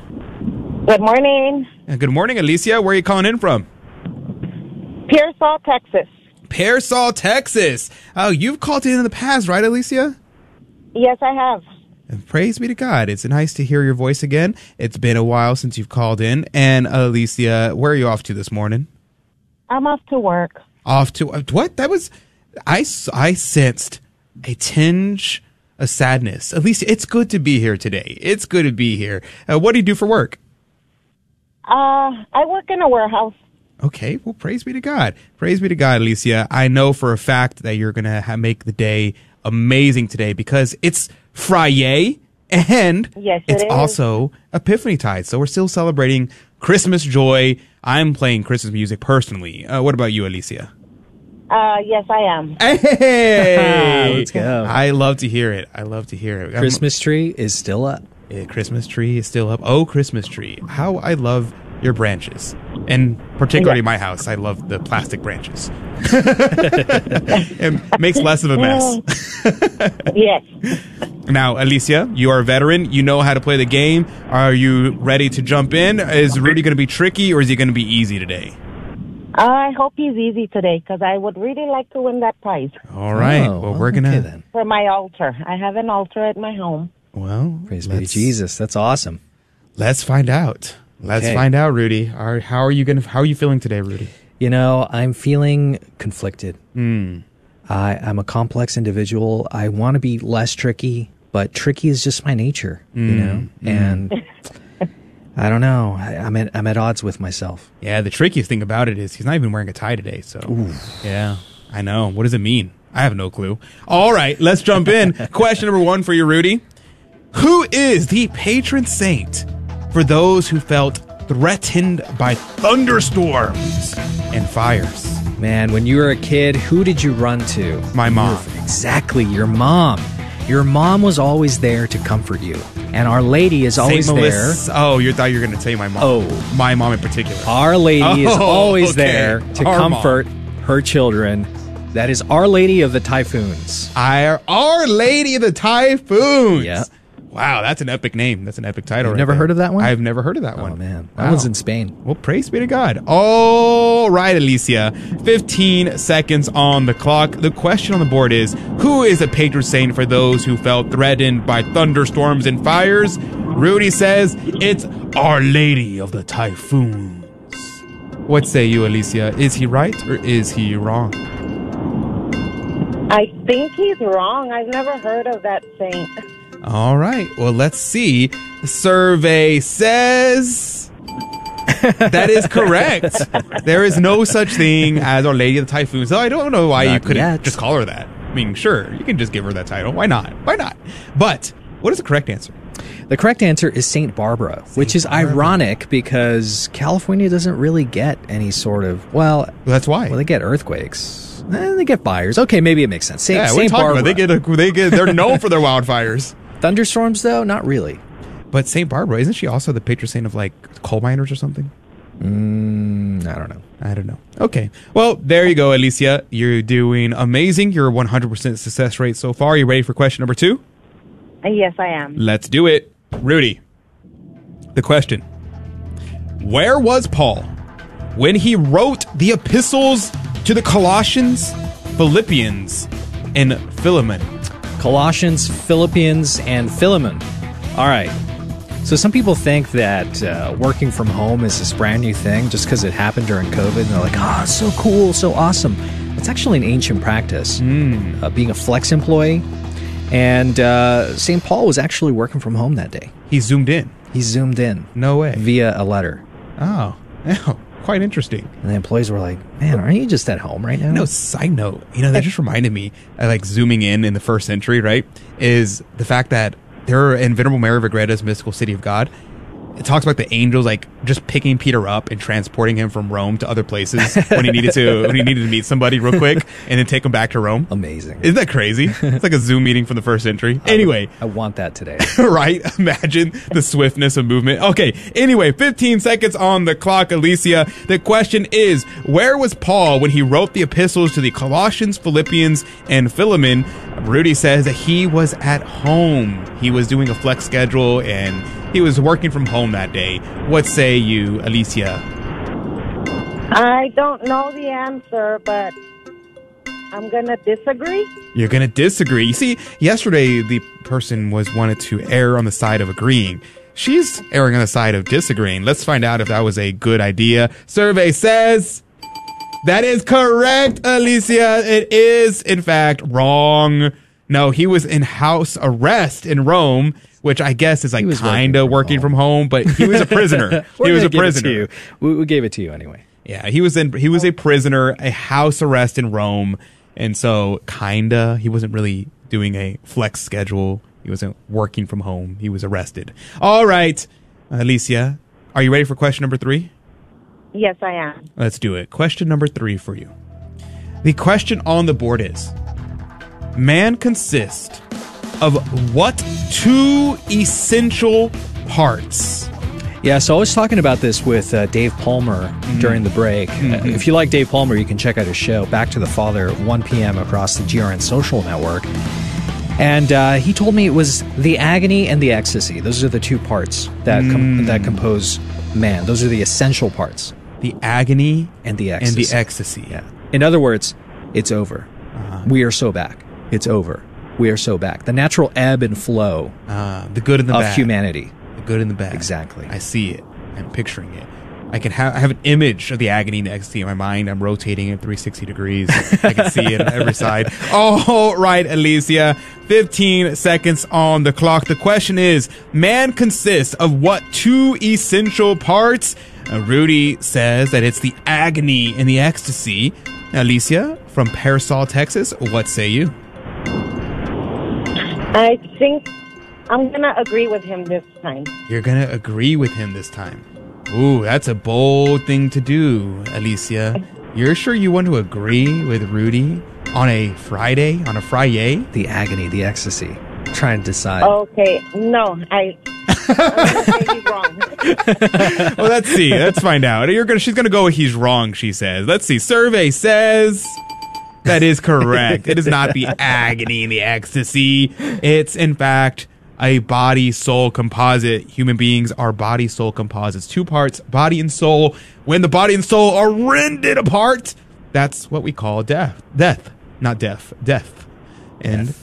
Good morning. Uh, Good morning, Alicia. Where are you calling in from? Pearsall, Texas. Pearsall, Texas. Oh, you've called in in the past, right, Alicia? Yes, I have. And Praise be to God. It's nice to hear your voice again. It's been a while since you've called in. And Alicia, where are you off to this morning? I'm off to work. Off to uh, what? That was I. I sensed a tinge of sadness. Alicia, it's good to be here today. It's good to be here. Uh, what do you do for work? Uh, I work in a warehouse. Okay, well, praise be to God. Praise be to God, Alicia. I know for a fact that you're going to ha- make the day amazing today because it's Friday and Yes, it it's is. also Epiphany Tide. So we're still celebrating Christmas joy. I'm playing Christmas music personally. Uh, what about you, Alicia? Uh, yes, I am. Hey, Let's go. I love to hear it. I love to hear it. Christmas tree is still up. Yeah, Christmas tree is still up. Oh, Christmas tree. How I love your branches. And particularly my house, I love the plastic branches. it makes less of a mess. Mm. yes. Now, Alicia, you are a veteran. You know how to play the game. Are you ready to jump in? Is Rudy going to be tricky or is he going to be easy today? I hope he's easy today because I would really like to win that prize All right. Oh, well, we're going to. then. for my altar. I have an altar at my home. Well, Praise be Jesus. That's awesome. Let's find out. Let's Okay. find out, Rudy. Are, how are you going? How are you feeling today, Rudy? You know, I'm feeling conflicted. Hmm. I, I'm a complex individual. I want to be less tricky, but tricky is just my nature, you Mm, know? mm. And I don't know. I, I'm at I'm at odds with myself. Yeah, the trickiest thing about it is he's not even wearing a tie today. So, yeah, I know. What does it mean? I have no clue. All right, let's jump in. Question number one for you, Rudy. Who is the patron saint for those who felt threatened by thunderstorms and fires? Man, when you were a kid, who did you run to? My mom. Exactly, your mom. Your mom was always there to comfort you. And Our Lady is always Saint there. Oh, you thought you were going to say my mom. Oh. my mom in particular. Our Lady is Oh, always okay. there to Our mom. comfort her children. That is Our Lady of the Typhoons. Our, Our Lady of the Typhoons. Yeah. Wow, that's an epic name. That's an epic title. You've right never there. heard of that one? I've never heard of that oh, one. Oh man, that Wow. one's in Spain. Well, praise be to God. All right, Alicia. 15 seconds on the clock. The question on the board is Who is a patron saint for those who felt threatened by thunderstorms and fires? Rudy says it's Our Lady of the Typhoons. What say you, Alicia? Is he right or is he wrong? I think he's wrong. I've never heard of that saint. All right. Well, let's see. The survey says that is correct. there is no such thing as Our Lady of the Typhoon. So I don't know why you couldn't yet. just call her that. I mean, sure, you can just give her that title. Why not? Why not? But what is the correct answer? The correct answer is Saint Barbara, which is ironic because California doesn't really get any sort of well. That's why. Well, they get earthquakes. Eh, they get fires. Okay, maybe it makes sense. Saint, yeah, Saint talking Barbara. about? They get a, they get they're known for their wildfires. Thunderstorms, though, not really. But Saint Barbara isn't she also the patron saint of like coal miners or something? Mm, I don't know. I don't know. Okay. Well, there you go, Alicia. You're doing amazing. You're 100% success rate so far. Are You ready for question number two? Uh, Yes, I am. Let's do it. Rudy, the question Where was Paul when he wrote the epistles to the Colossians, Philippians, and Philemon? Colossians, Philippians, and Philemon. All right. So some people think that uh, working from home is this brand new thing just because it happened during COVID. And they're like, oh, it's so cool, so awesome. It's actually an ancient practice, uh, being a flex employee. And uh, St. Paul was actually working from home that day. He zoomed in. He zoomed in. No way. Via a letter. Oh, yeah, quite interesting. And the employees were like, man, aren't you just at home right now? No, side note, you know, that just reminded me, uh, like zooming in in the first century, right? Is the fact that there are in Venerable Mary of mystical city of God, it talks about the angels like just picking Peter up and transporting him from Rome to other places when he needed to when he needed to meet somebody real quick and then take him back to Rome. Amazing. Isn't that crazy? It's like a Zoom meeting from the first century. Anyway, I want that today. right? Imagine the swiftness of movement. Okay. Anyway, 15 seconds on the clock, Alicia. The question is, where was Paul when he wrote the epistles to the Colossians, Philippians, and Philemon? Rudy says that he was at home. He was doing a flex schedule and he was working from home that day. What say you, Alicia? I don't know the answer, but I'm going to disagree. You're going to disagree. You see, yesterday the person was wanted to err on the side of agreeing. She's erring on the side of disagreeing. Let's find out if that was a good idea. Survey says that is correct, Alicia. It is, in fact, wrong. No, he was in house arrest in Rome, which I guess is like kind of working, from home, but he was a prisoner. We're he was gonna a give it to prisoner. you. We, we gave it to you anyway. Yeah, he was in he was a prisoner, a house arrest in Rome, and so kinda he wasn't really doing a flex schedule. He wasn't working from home. He was arrested. All right, Alicia, are you ready for question number 3? Yes, I am. Let's do it. Question number 3 for you. The question on the board is Man consists of what two essential parts? Yeah, so I was talking about this with uh, Dave Palmer Mm-hmm. during the break. Uh, if you like Dave Palmer, you can check out his show, Back to the Father, 1 p.m. across the GRN social network. And uh, he told me it was the agony and the ecstasy. Those are the two parts that com- Mm. that compose man. Those are the essential parts. The agony and the ecstasy. and the ecstasy. Yeah. In other words, it's over. Uh-huh. We are so back. It's over. We are so back. The natural ebb and flow Uh, the good and the of bad. humanity. The good and the bad. Exactly. I see it. I'm picturing it. I can have I have an image of the agony and ecstasy in my mind. I'm rotating it 360 degrees. I can see it on every side. All right, Alicia. 15 seconds on the clock. The question is, man consists of what two essential parts? Uh, Rudy says that it's the agony and the ecstasy. Alicia from Pearsall, Texas. What say you? I think I'm going to agree with him this time. You're gonna agree with him this time. Ooh, that's a bold thing to do, Alicia. You're sure you want to agree with Rudy on a Friday? On a Friday? The agony, the ecstasy. Trying to decide. Okay, no, I. I'm he's wrong. well, let's see. Let's find out. You're gonna. She's gonna go. with He's wrong. She says. Let's see. Survey says that is correct. it is not the agony and the ecstasy. It's in fact a body soul composite. Human beings are body soul composites. Two parts, body and soul. When the body and soul are rended apart, that's what we call death. Death, not death. Death. And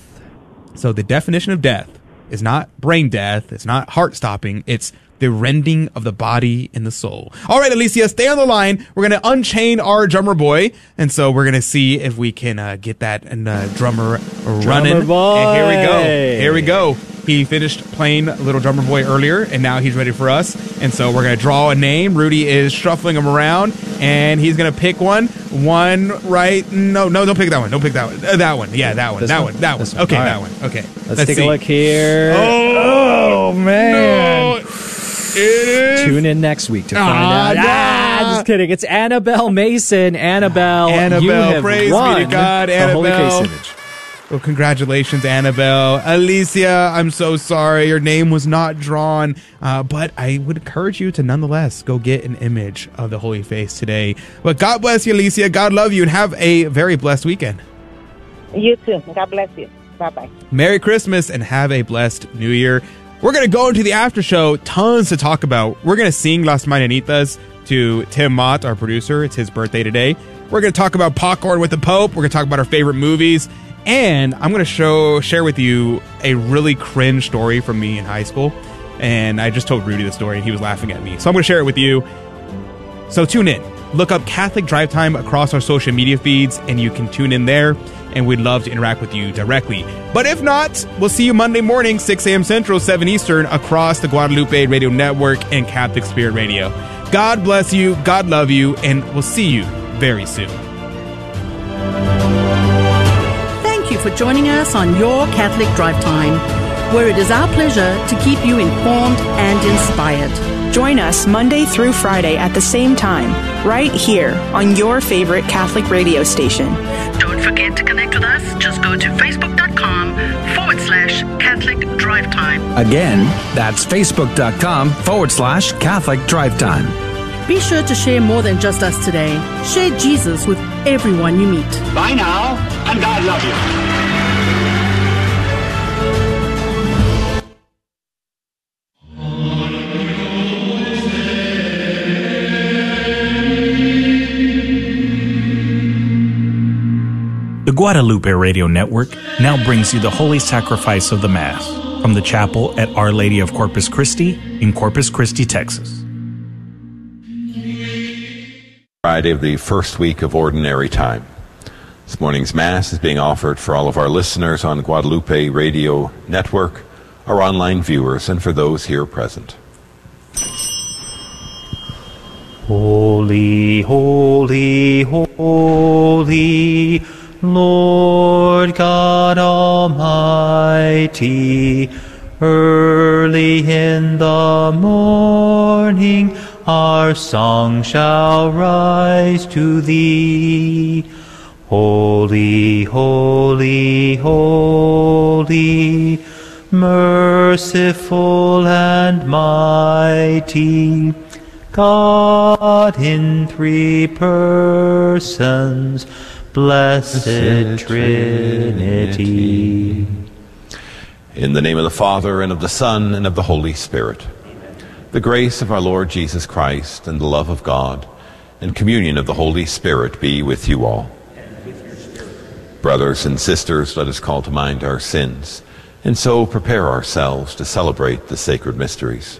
so the definition of death is not brain death, it's not heart stopping, it's the rending of the body and the soul. All right, Alicia, stay on the line. We're going to unchain our drummer boy. And so we're going to see if we can uh, get that and uh, drummer running. boy. And here we go. Here we go. He finished playing Little Drummer Boy earlier, and now he's ready for us. And so we're going to draw a name. Rudy is shuffling them around, and he's going to pick one. One right. No, no, don't pick that one. Don't pick that one. Uh, that one. Yeah, that one. This that one? one. That one. One. Okay, All that one. Okay. Let's, take see. a look here. Oh, man. It is. Tune in next week to Ah, find out. nah. Ah, just kidding. It's Annabelle Mason. Annabelle, Annabelle, you have praise won be to God, the Holy Annabelle. Image. Well, congratulations, Annabelle. Alicia, I'm so sorry your name was not drawn, uh, but I would encourage you to nonetheless go get an image of the Holy Face today. But God bless you, Alicia. God love you, and have a very blessed weekend. You too. God bless you. Bye bye. Merry Christmas and have a blessed New Year. We're going to go into the after show. Tons to talk about. We're going to sing Las Mañanitas to Tim Mott, our producer. It's his birthday today. We're going to talk about popcorn with the Pope. We're going to talk about our favorite movies. And I'm going to show share with you a really cringe story from me in high school. And I just told Rudy the story and he was laughing at me. So I'm going to share it with you. So tune in. Look up Catholic Drive Time across our social media feeds and you can tune in there and we'd love to interact with you directly. But if not, we'll see you Monday morning, 6 a.m. Central, 7 Eastern, across the Guadalupe Radio Network and Catholic Spirit Radio. God bless you, God love you, and we'll see you very soon. Thank you for joining us on Your Catholic Drive Time, where it is our pleasure to keep you informed and inspired. Join us Monday through Friday at the same time, right here on your favorite Catholic radio station. Don't forget to connect with us. Just go to facebook.com forward slash Catholic Drive Time. Again, that's facebook.com forward slash Catholic Drive Time. Be sure to share more than just us today. Share Jesus with everyone you meet. Bye now, and God love you. Guadalupe Radio Network now brings you the Holy Sacrifice of the Mass from the chapel at Our Lady of Corpus Christi in Corpus Christi, Texas. Friday of the first week of Ordinary Time. This morning's Mass is being offered for all of our listeners on Guadalupe Radio Network, our online viewers, and for those here present. Holy, holy, holy, Lord God Almighty, early in the morning our song shall rise to thee. Holy, holy, holy, merciful and mighty, God in three persons, blessed Trinity. In the name of the Father, and of the Son, and of the Holy Spirit. Amen. The grace of our Lord Jesus Christ, and the love of God, and communion of the Holy Spirit be with you all. Brothers and sisters, let us call to mind our sins, and so prepare ourselves to celebrate the sacred mysteries.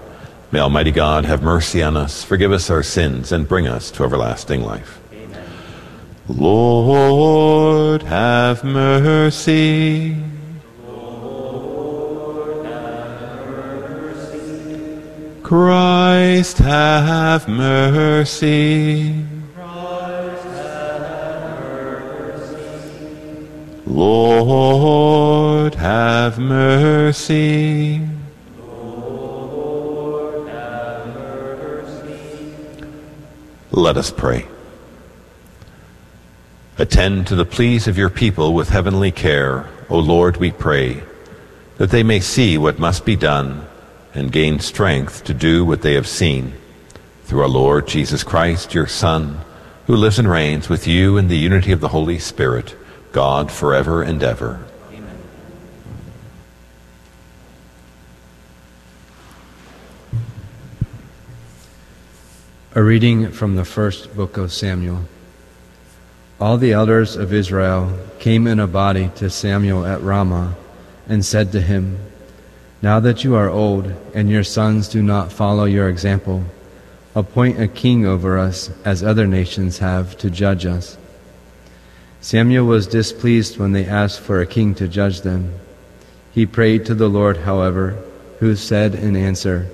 May Almighty God have mercy on us, forgive us our sins, and bring us to everlasting life. Amen. Lord, have mercy. Lord, have mercy. Christ, have mercy. Christ, have mercy. Lord, have mercy. Let us pray. Attend to the pleas of your people with heavenly care, O Lord, we pray, that they may see what must be done and gain strength to do what they have seen. Through our Lord Jesus Christ, your Son, who lives and reigns with you in the unity of the Holy Spirit, God forever and ever. A reading from the first book of Samuel. All the elders of Israel came in a body to Samuel at Ramah and said to him, Now that you are old and your sons do not follow your example, appoint a king over us as other nations have to judge us. Samuel was displeased when they asked for a king to judge them. He prayed to the Lord, however, who said in answer,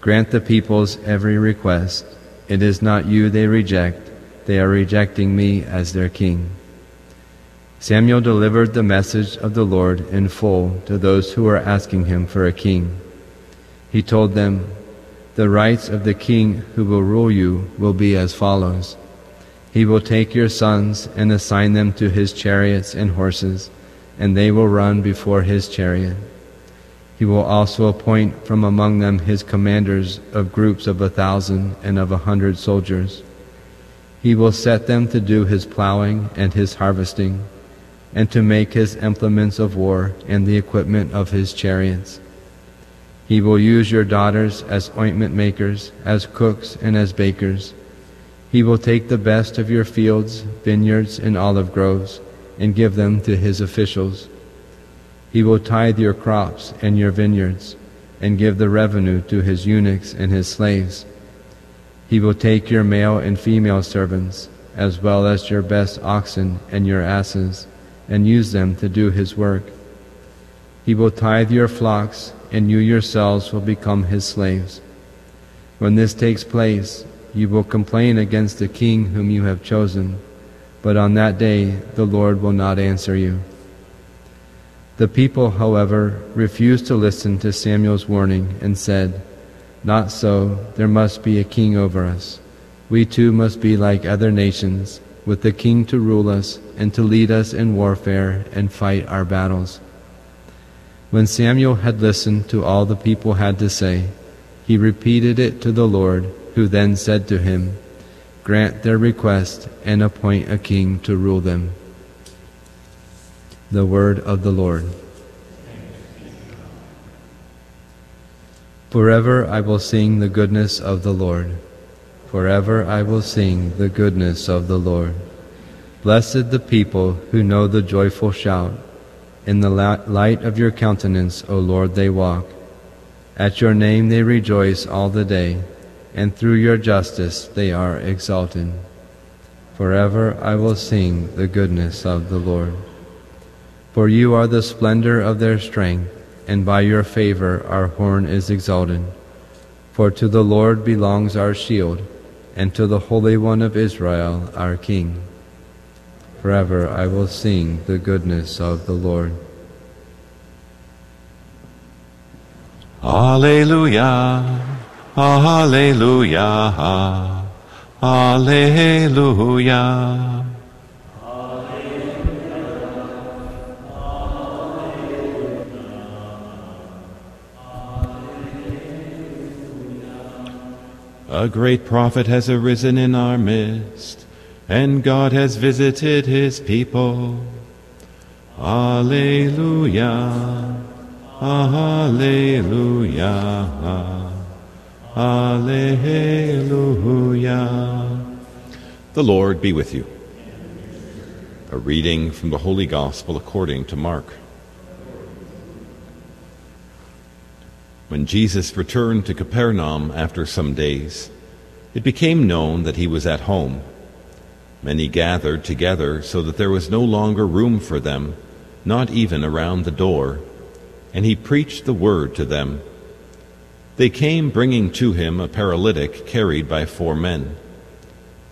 Grant the people's every request. It is not you they reject, they are rejecting me as their king. Samuel delivered the message of the Lord in full to those who were asking him for a king. He told them, The rights of the king who will rule you will be as follows. He will take your sons and assign them to his chariots and horses, and they will run before his chariot. He will also appoint from among them his commanders of groups of a thousand and of a hundred soldiers. He will set them to do his plowing and his harvesting, and to make his implements of war and the equipment of his chariots. He will use your daughters as ointment makers, as cooks, and as bakers. He will take the best of your fields, vineyards, and olive groves, and give them to his officials. He will tithe your crops and your vineyards, and give the revenue to his eunuchs and his slaves. He will take your male and female servants, as well as your best oxen and your asses, and use them to do his work. He will tithe your flocks, and you yourselves will become his slaves. When this takes place, you will complain against the king whom you have chosen, but on that day the Lord will not answer you. The people, however, refused to listen to Samuel's warning and said, Not so, there must be a king over us. We too must be like other nations, with the king to rule us and to lead us in warfare and fight our battles. When Samuel had listened to all the people had to say, he repeated it to the Lord, who then said to him, Grant their request and appoint a king to rule them. The word of the Lord. Forever I will sing the goodness of the Lord. Forever I will sing the goodness of the Lord. Blessed the people who know the joyful shout. In the light of your countenance, O Lord, they walk. At your name they rejoice all the day, and through your justice they are exalted. Forever I will sing the goodness of the Lord. For you are the splendor of their strength, and by your favor our horn is exalted. For to the Lord belongs our shield, and to the Holy One of Israel our King. Forever I will sing the goodness of the Lord. Alleluia, Alleluia, Alleluia. A great prophet has arisen in our midst, and God has visited his people. Alleluia, Alleluia, Alleluia. The Lord be with you. A reading from the Holy Gospel according to Mark. When Jesus returned to Capernaum after some days, it became known that he was at home. Many gathered together so that there was no longer room for them, not even around the door, and he preached the word to them. They came bringing to him a paralytic carried by four men.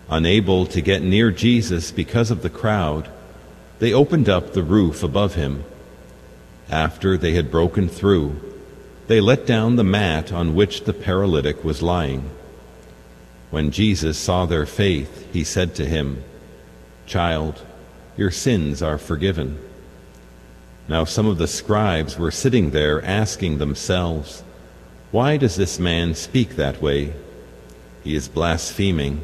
Unable to get near Jesus because of the crowd, they opened up the roof above him. After they had broken through, they let down the mat on which the paralytic was lying. When Jesus saw their faith, he said to him, Child, your sins are forgiven. Now some of the scribes were sitting there asking themselves, Why does this man speak that way? He is blaspheming.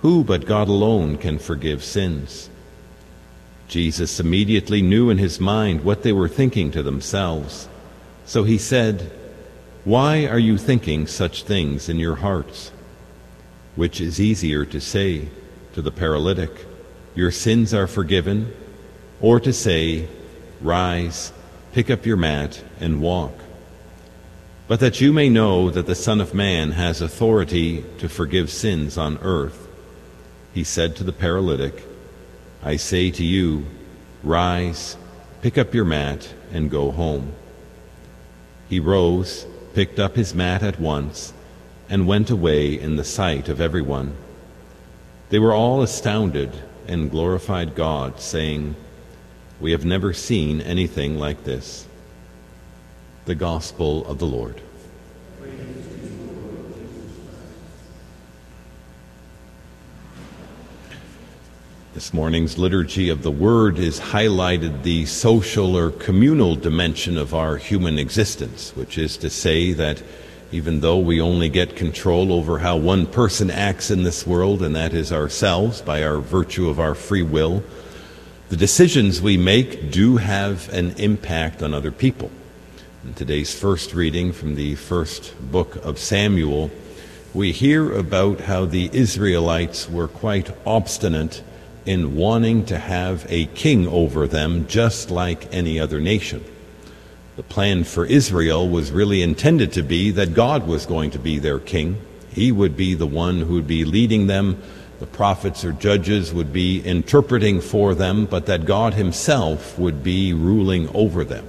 Who but God alone can forgive sins? Jesus immediately knew in his mind what they were thinking to themselves. So he said, Why are you thinking such things in your hearts? Which is easier to say to the paralytic, Your sins are forgiven, or to say, Rise, pick up your mat, and walk? But that you may know that the Son of Man has authority to forgive sins on earth, he said to the paralytic, I say to you, Rise, pick up your mat, and go home. He rose, picked up his mat at once, and went away in the sight of everyone. They were all astounded and glorified God, saying, We have never seen anything like this. The Gospel of the Lord. This morning's liturgy of the Word has highlighted the social or communal dimension of our human existence, which is to say that even though we only get control over how one person acts in this world, and that is ourselves by our virtue of our free will, the decisions we make do have an impact on other people. In today's first reading from the first book of Samuel, we hear about how the Israelites were quite obstinate in wanting to have a king over them just like any other nation. The plan for Israel was really intended to be that God was going to be their king. He would be the one who would be leading them. The prophets or judges would be interpreting for them, but that God Himself would be ruling over them.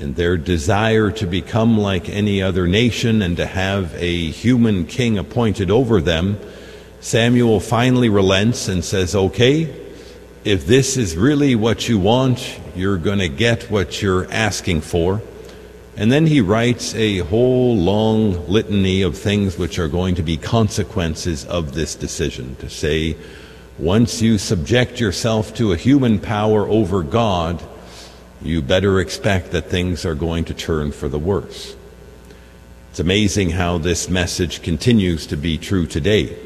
And their desire to become like any other nation and to have a human king appointed over them Samuel finally relents and says, Okay, if this is really what you want, you're going to get what you're asking for. And then he writes a whole long litany of things which are going to be consequences of this decision. To say, once you subject yourself to a human power over God, you better expect that things are going to turn for the worse. It's amazing how this message continues to be true today.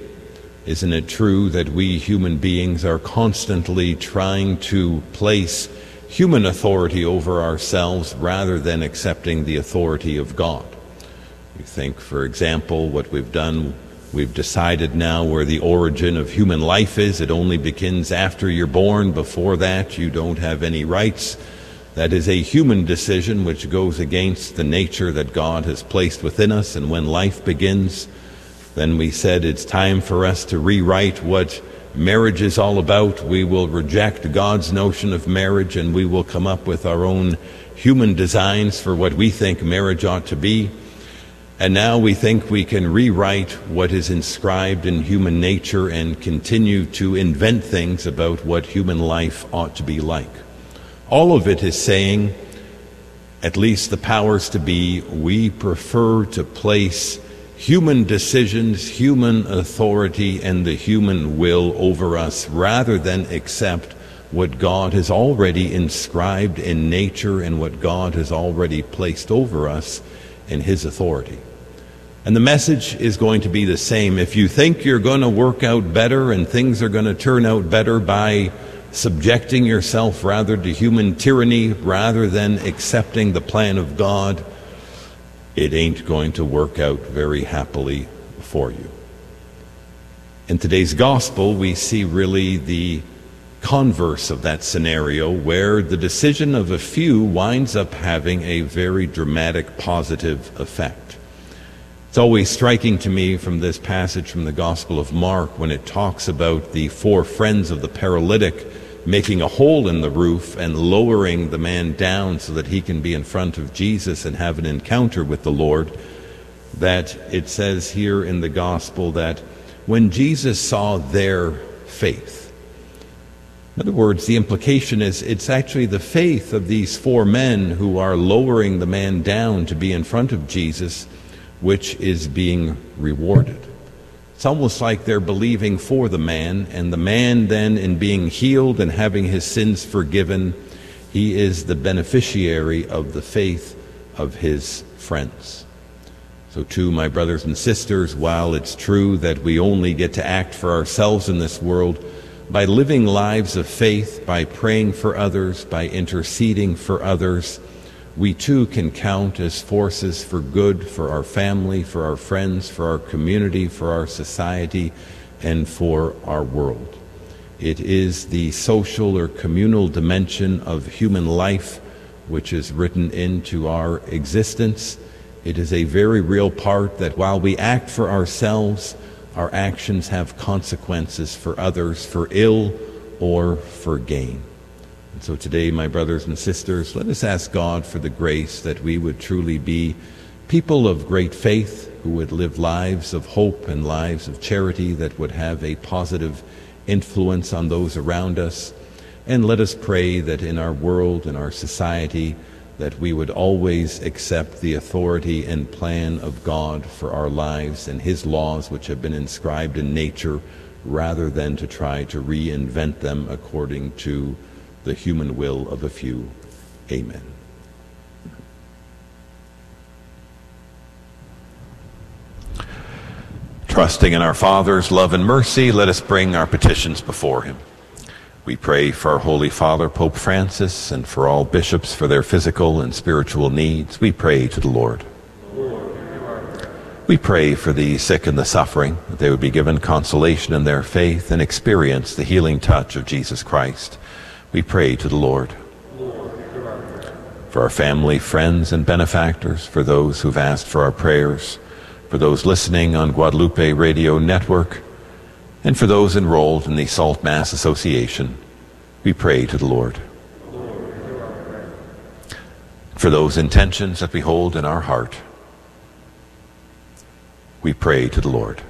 Isn't it true that we human beings are constantly trying to place human authority over ourselves rather than accepting the authority of God? You think, for example, what we've done, we've decided now where the origin of human life is. It only begins after you're born. Before that, you don't have any rights. That is a human decision which goes against the nature that God has placed within us. And when life begins, then we said it's time for us to rewrite what marriage is all about. We will reject God's notion of marriage and we will come up with our own human designs for what we think marriage ought to be. And now we think we can rewrite what is inscribed in human nature and continue to invent things about what human life ought to be like. All of it is saying, at least the powers to be, we prefer to place human decisions, human authority, and the human will over us rather than accept what God has already inscribed in nature and what God has already placed over us in His authority. And the message is going to be the same. If you think you're going to work out better and things are going to turn out better by subjecting yourself rather to human tyranny rather than accepting the plan of God, it ain't going to work out very happily for you. In today's gospel, we see really the converse of that scenario where the decision of a few winds up having a very dramatic positive effect. It's always striking to me from this passage from the Gospel of Mark when it talks about the four friends of the paralytic making a hole in the roof and lowering the man down so that he can be in front of Jesus and have an encounter with the Lord, that it says here in the gospel that when Jesus saw their faith, in other words, the implication is it's actually the faith of these four men who are lowering the man down to be in front of Jesus which is being rewarded. It's almost like they're believing for the man, and the man then, in being healed and having his sins forgiven, he is the beneficiary of the faith of his friends. So, too, my brothers and sisters, while it's true that we only get to act for ourselves in this world, by living lives of faith, by praying for others, by interceding for others, we too can count as forces for good for our family, for our friends, for our community, for our society, and for our world. It is the social or communal dimension of human life which is written into our existence. It is a very real part that while we act for ourselves, our actions have consequences for others, for ill or for gain. And so today, my brothers and sisters, let us ask God for the grace that we would truly be people of great faith who would live lives of hope and lives of charity that would have a positive influence on those around us. And let us pray that in our world, in our society, that we would always accept the authority and plan of God for our lives and His laws which have been inscribed in nature rather than to try to reinvent them according to the human will of a few. Amen. Trusting in our Father's love and mercy, let us bring our petitions before Him. We pray for our Holy Father, Pope Francis, and for all bishops for their physical and spiritual needs. We pray to the Lord. We pray for the sick and the suffering, that they would be given consolation in their faith and experience the healing touch of Jesus Christ. We pray to the Lord. For our family, friends, and benefactors, for those who've asked for our prayers, for those listening on Guadalupe Radio Network, and for those enrolled in the Salt Mass Association, we pray to the Lord. For those intentions that we hold in our heart, we pray to the Lord.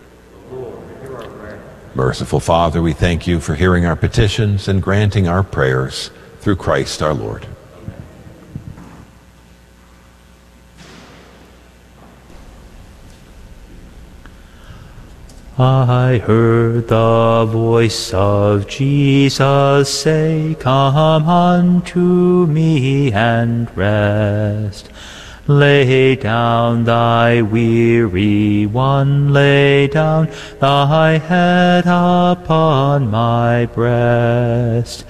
Merciful Father, we thank you for hearing our petitions and granting our prayers through Christ our Lord. I heard the voice of Jesus say, Come unto me and rest. Lay down thy weary one, lay down thy head upon my breast.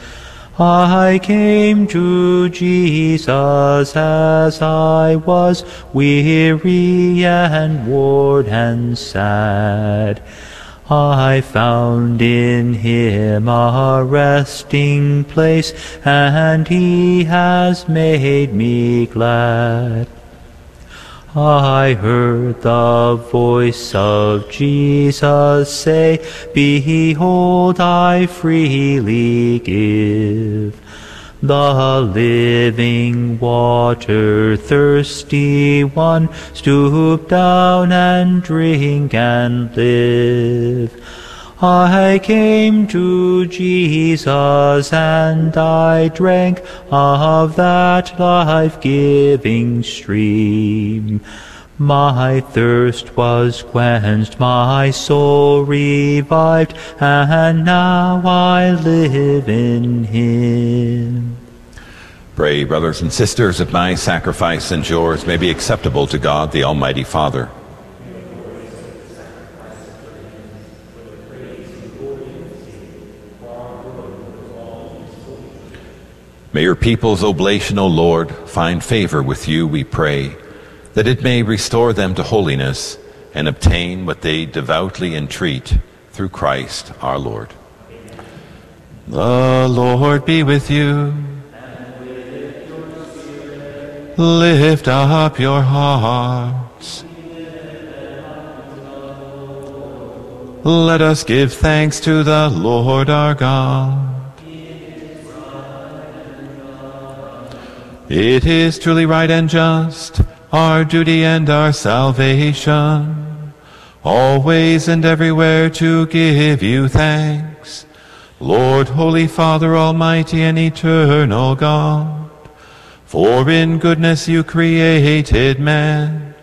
I came to Jesus as I was weary and worn and sad. I found in him a resting place, and he has made me glad. I heard the voice of Jesus say, Behold, I freely give. The living water, thirsty one, stoop down and drink and live. I came to Jesus and I drank of that life-giving stream. My thirst was quenched, my soul revived, and now I live in Him. Pray, brothers and sisters, that my sacrifice and yours may be acceptable to God, the Almighty Father. May your people's oblation, O Lord, find favor with you, we pray, that it may restore them to holiness and obtain what they devoutly entreat through Christ our Lord. The Lord be with you. Lift up your hearts. Let us give thanks to the Lord our God. It is truly right and just, our duty and our salvation, always and everywhere to give you thanks, Lord, Holy Father, Almighty and Eternal God. For in goodness you created man,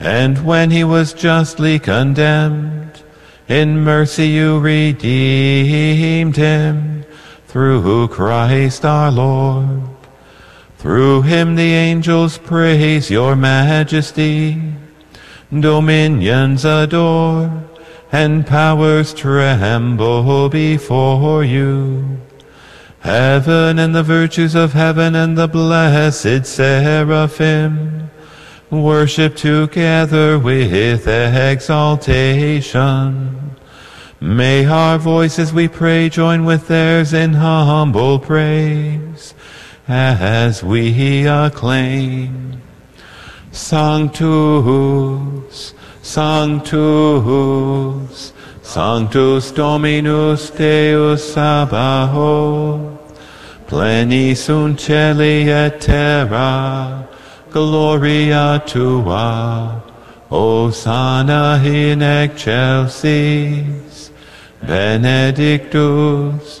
and when he was justly condemned, in mercy you redeemed him through Christ our Lord. Through him the angels praise your majesty, dominions adore, and powers tremble before you. Heaven and the virtues of heaven and the blessed seraphim worship together with exaltation. May our voices, we pray, join with theirs in humble praise as we acclaim. Sanctus, Sanctus, Sanctus Dominus Deus Sabaoth, pleni sunt celi et terra, gloria tua, Hosanna in excelsis, benedictus,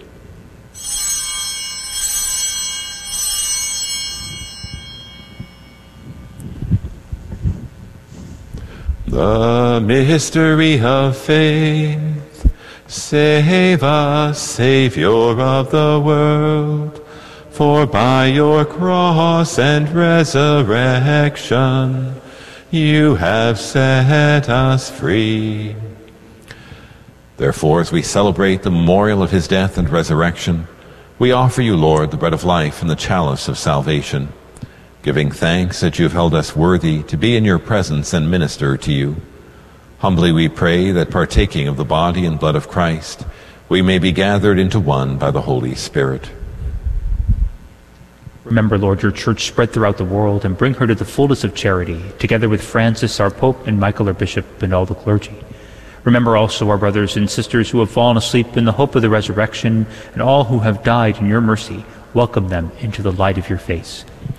The mystery of faith. Save us, Savior of the world. For by your cross and resurrection, you have set us free. Therefore, as we celebrate the memorial of his death and resurrection, we offer you, Lord, the bread of life and the chalice of salvation giving thanks that you have held us worthy to be in your presence and minister to you. Humbly we pray that partaking of the body and blood of Christ, we may be gathered into one by the Holy Spirit. Remember, Lord, your church spread throughout the world and bring her to the fullness of charity, together with Francis, our Pope, and Michael, our Bishop, and all the clergy. Remember also our brothers and sisters who have fallen asleep in the hope of the resurrection, and all who have died in your mercy. Welcome them into the light of your face.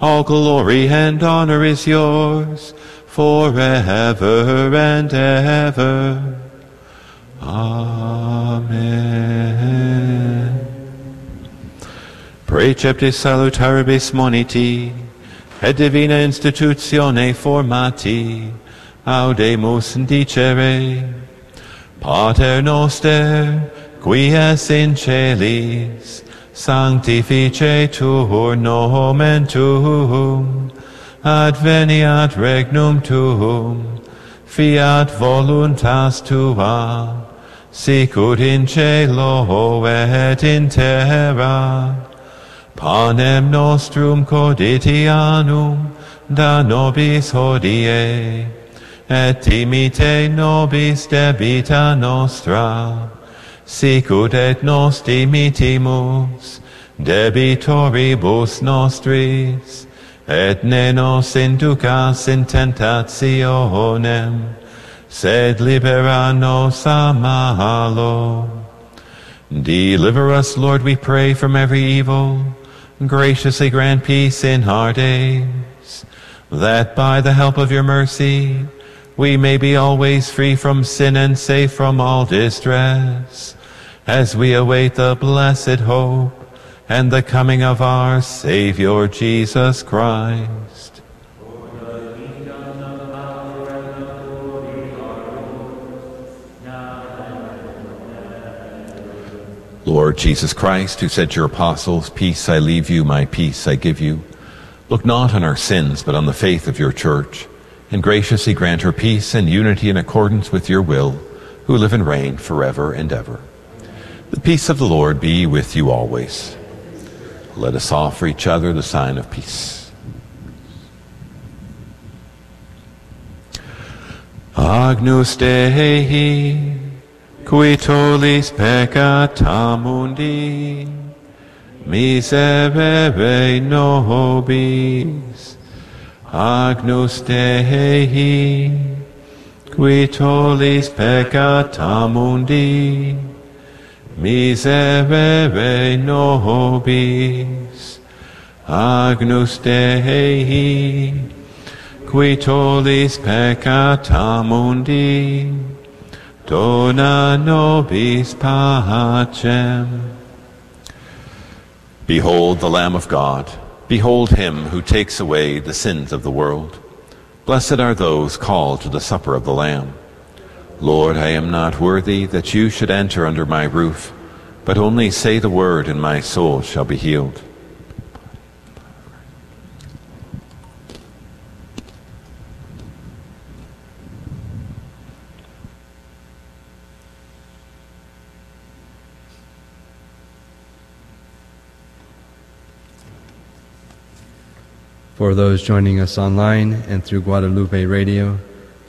all glory and honor is yours forever and ever. Amen. Preceptis salutaribus moniti, et divina institutione formati, audemus dicere, Pater noster, qui es in celis, sanctificetur nomen tuum, adveniat regnum tuum, fiat voluntas tua, sicut in cielo et in terra. Panem nostrum quotidianum da nobis hodie, et imite nobis debita nostra, sicut et nos dimitimus debitoribus nostris, et ne nos inducas in tentationem, sed libera nos a malo. Deliver us, Lord, we pray, from every evil. Graciously grant peace in our days, that by the help of your mercy we may be always free from sin and safe from all distress, as we await the blessed hope and the coming of our Savior Jesus Christ. Lord Jesus Christ, who said to your apostles, Peace I leave you, my peace I give you, look not on our sins, but on the faith of your church, and graciously grant her peace and unity in accordance with your will, who live and reign forever and ever. The peace of the Lord be with you always. Let us offer each other the sign of peace. Agnus Dei, qui tollis peccata mundi, miserere nobis. Agnus Dei, qui tollis peccata mundi, miserere nobis, Agnus Dei, qui tollis peccata mundi, dona nobis pacem. Behold the Lamb of God. Behold him who takes away the sins of the world. Blessed are those called to the supper of the Lamb. Lord, I am not worthy that you should enter under my roof, but only say the word, and my soul shall be healed. For those joining us online and through Guadalupe Radio,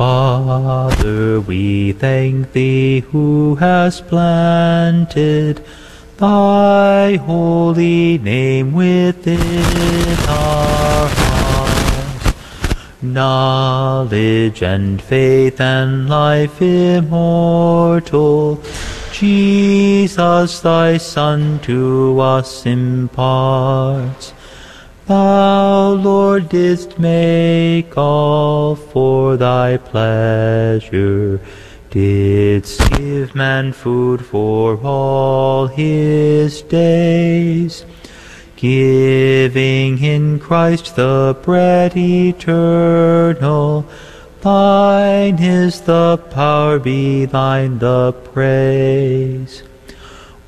Father, we thank thee who hast planted thy holy name within our hearts. Knowledge and faith and life immortal Jesus thy Son to us imparts. Thou, Lord, didst make all for thy pleasure, didst give man food for all his days, giving in Christ the bread eternal, Thine is the power, be thine the praise.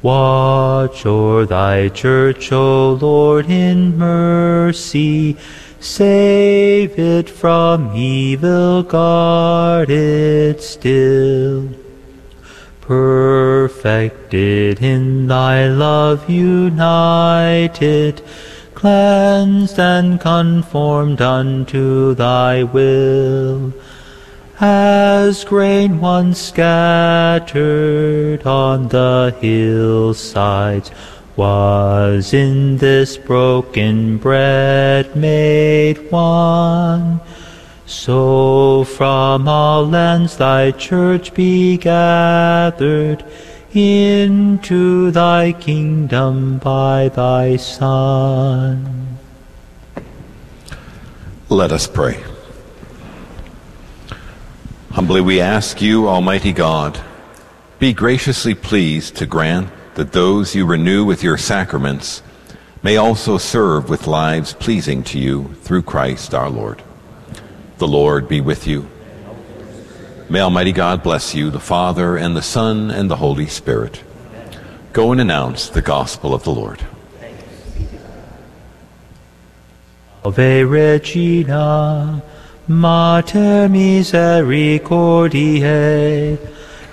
Watch o'er thy church, O Lord, in mercy. Save it from evil, guard it still. Perfected in thy love united, cleansed and conformed unto thy will as grain once scattered on the hillsides, was in this broken bread made one. So from all lands thy church be gathered into thy kingdom by thy Son. Let us pray. Humbly we ask you, Almighty God, be graciously pleased to grant that those you renew with your sacraments may also serve with lives pleasing to you through Christ our Lord. The Lord be with you. May Almighty God bless you, the Father, and the Son, and the Holy Spirit. Go and announce the gospel of the Lord. Ave Regina, Mater misericordiae,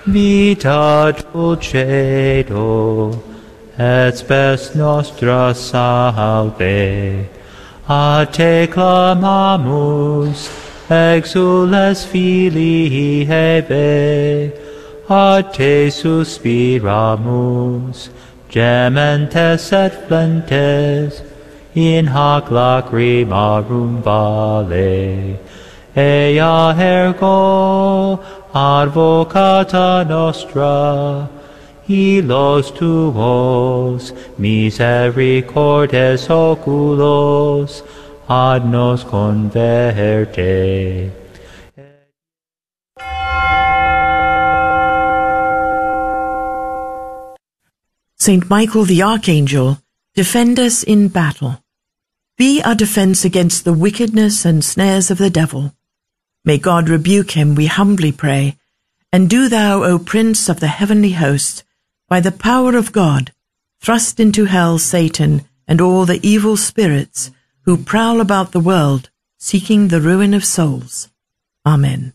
vita dulcedo, et spes nostra salve. A te clamamus, exules filii Heve, a te suspiramus, gementes et flentes, in hac lacrimarum vale. Ea ergo advocata nostra, hilos tuos, misericordes oculos, ad nos converte. Saint Michael the Archangel, defend us in battle. Be our defense against the wickedness and snares of the devil. May God rebuke him, we humbly pray. And do thou, O Prince of the heavenly host, by the power of God, thrust into hell Satan and all the evil spirits who prowl about the world, seeking the ruin of souls. Amen.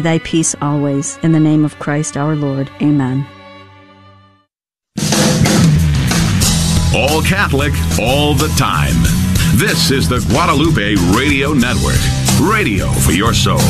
enjoy thy peace always. In the name of Christ our Lord. Amen. All Catholic, all the time. This is the Guadalupe Radio Network. Radio for your soul.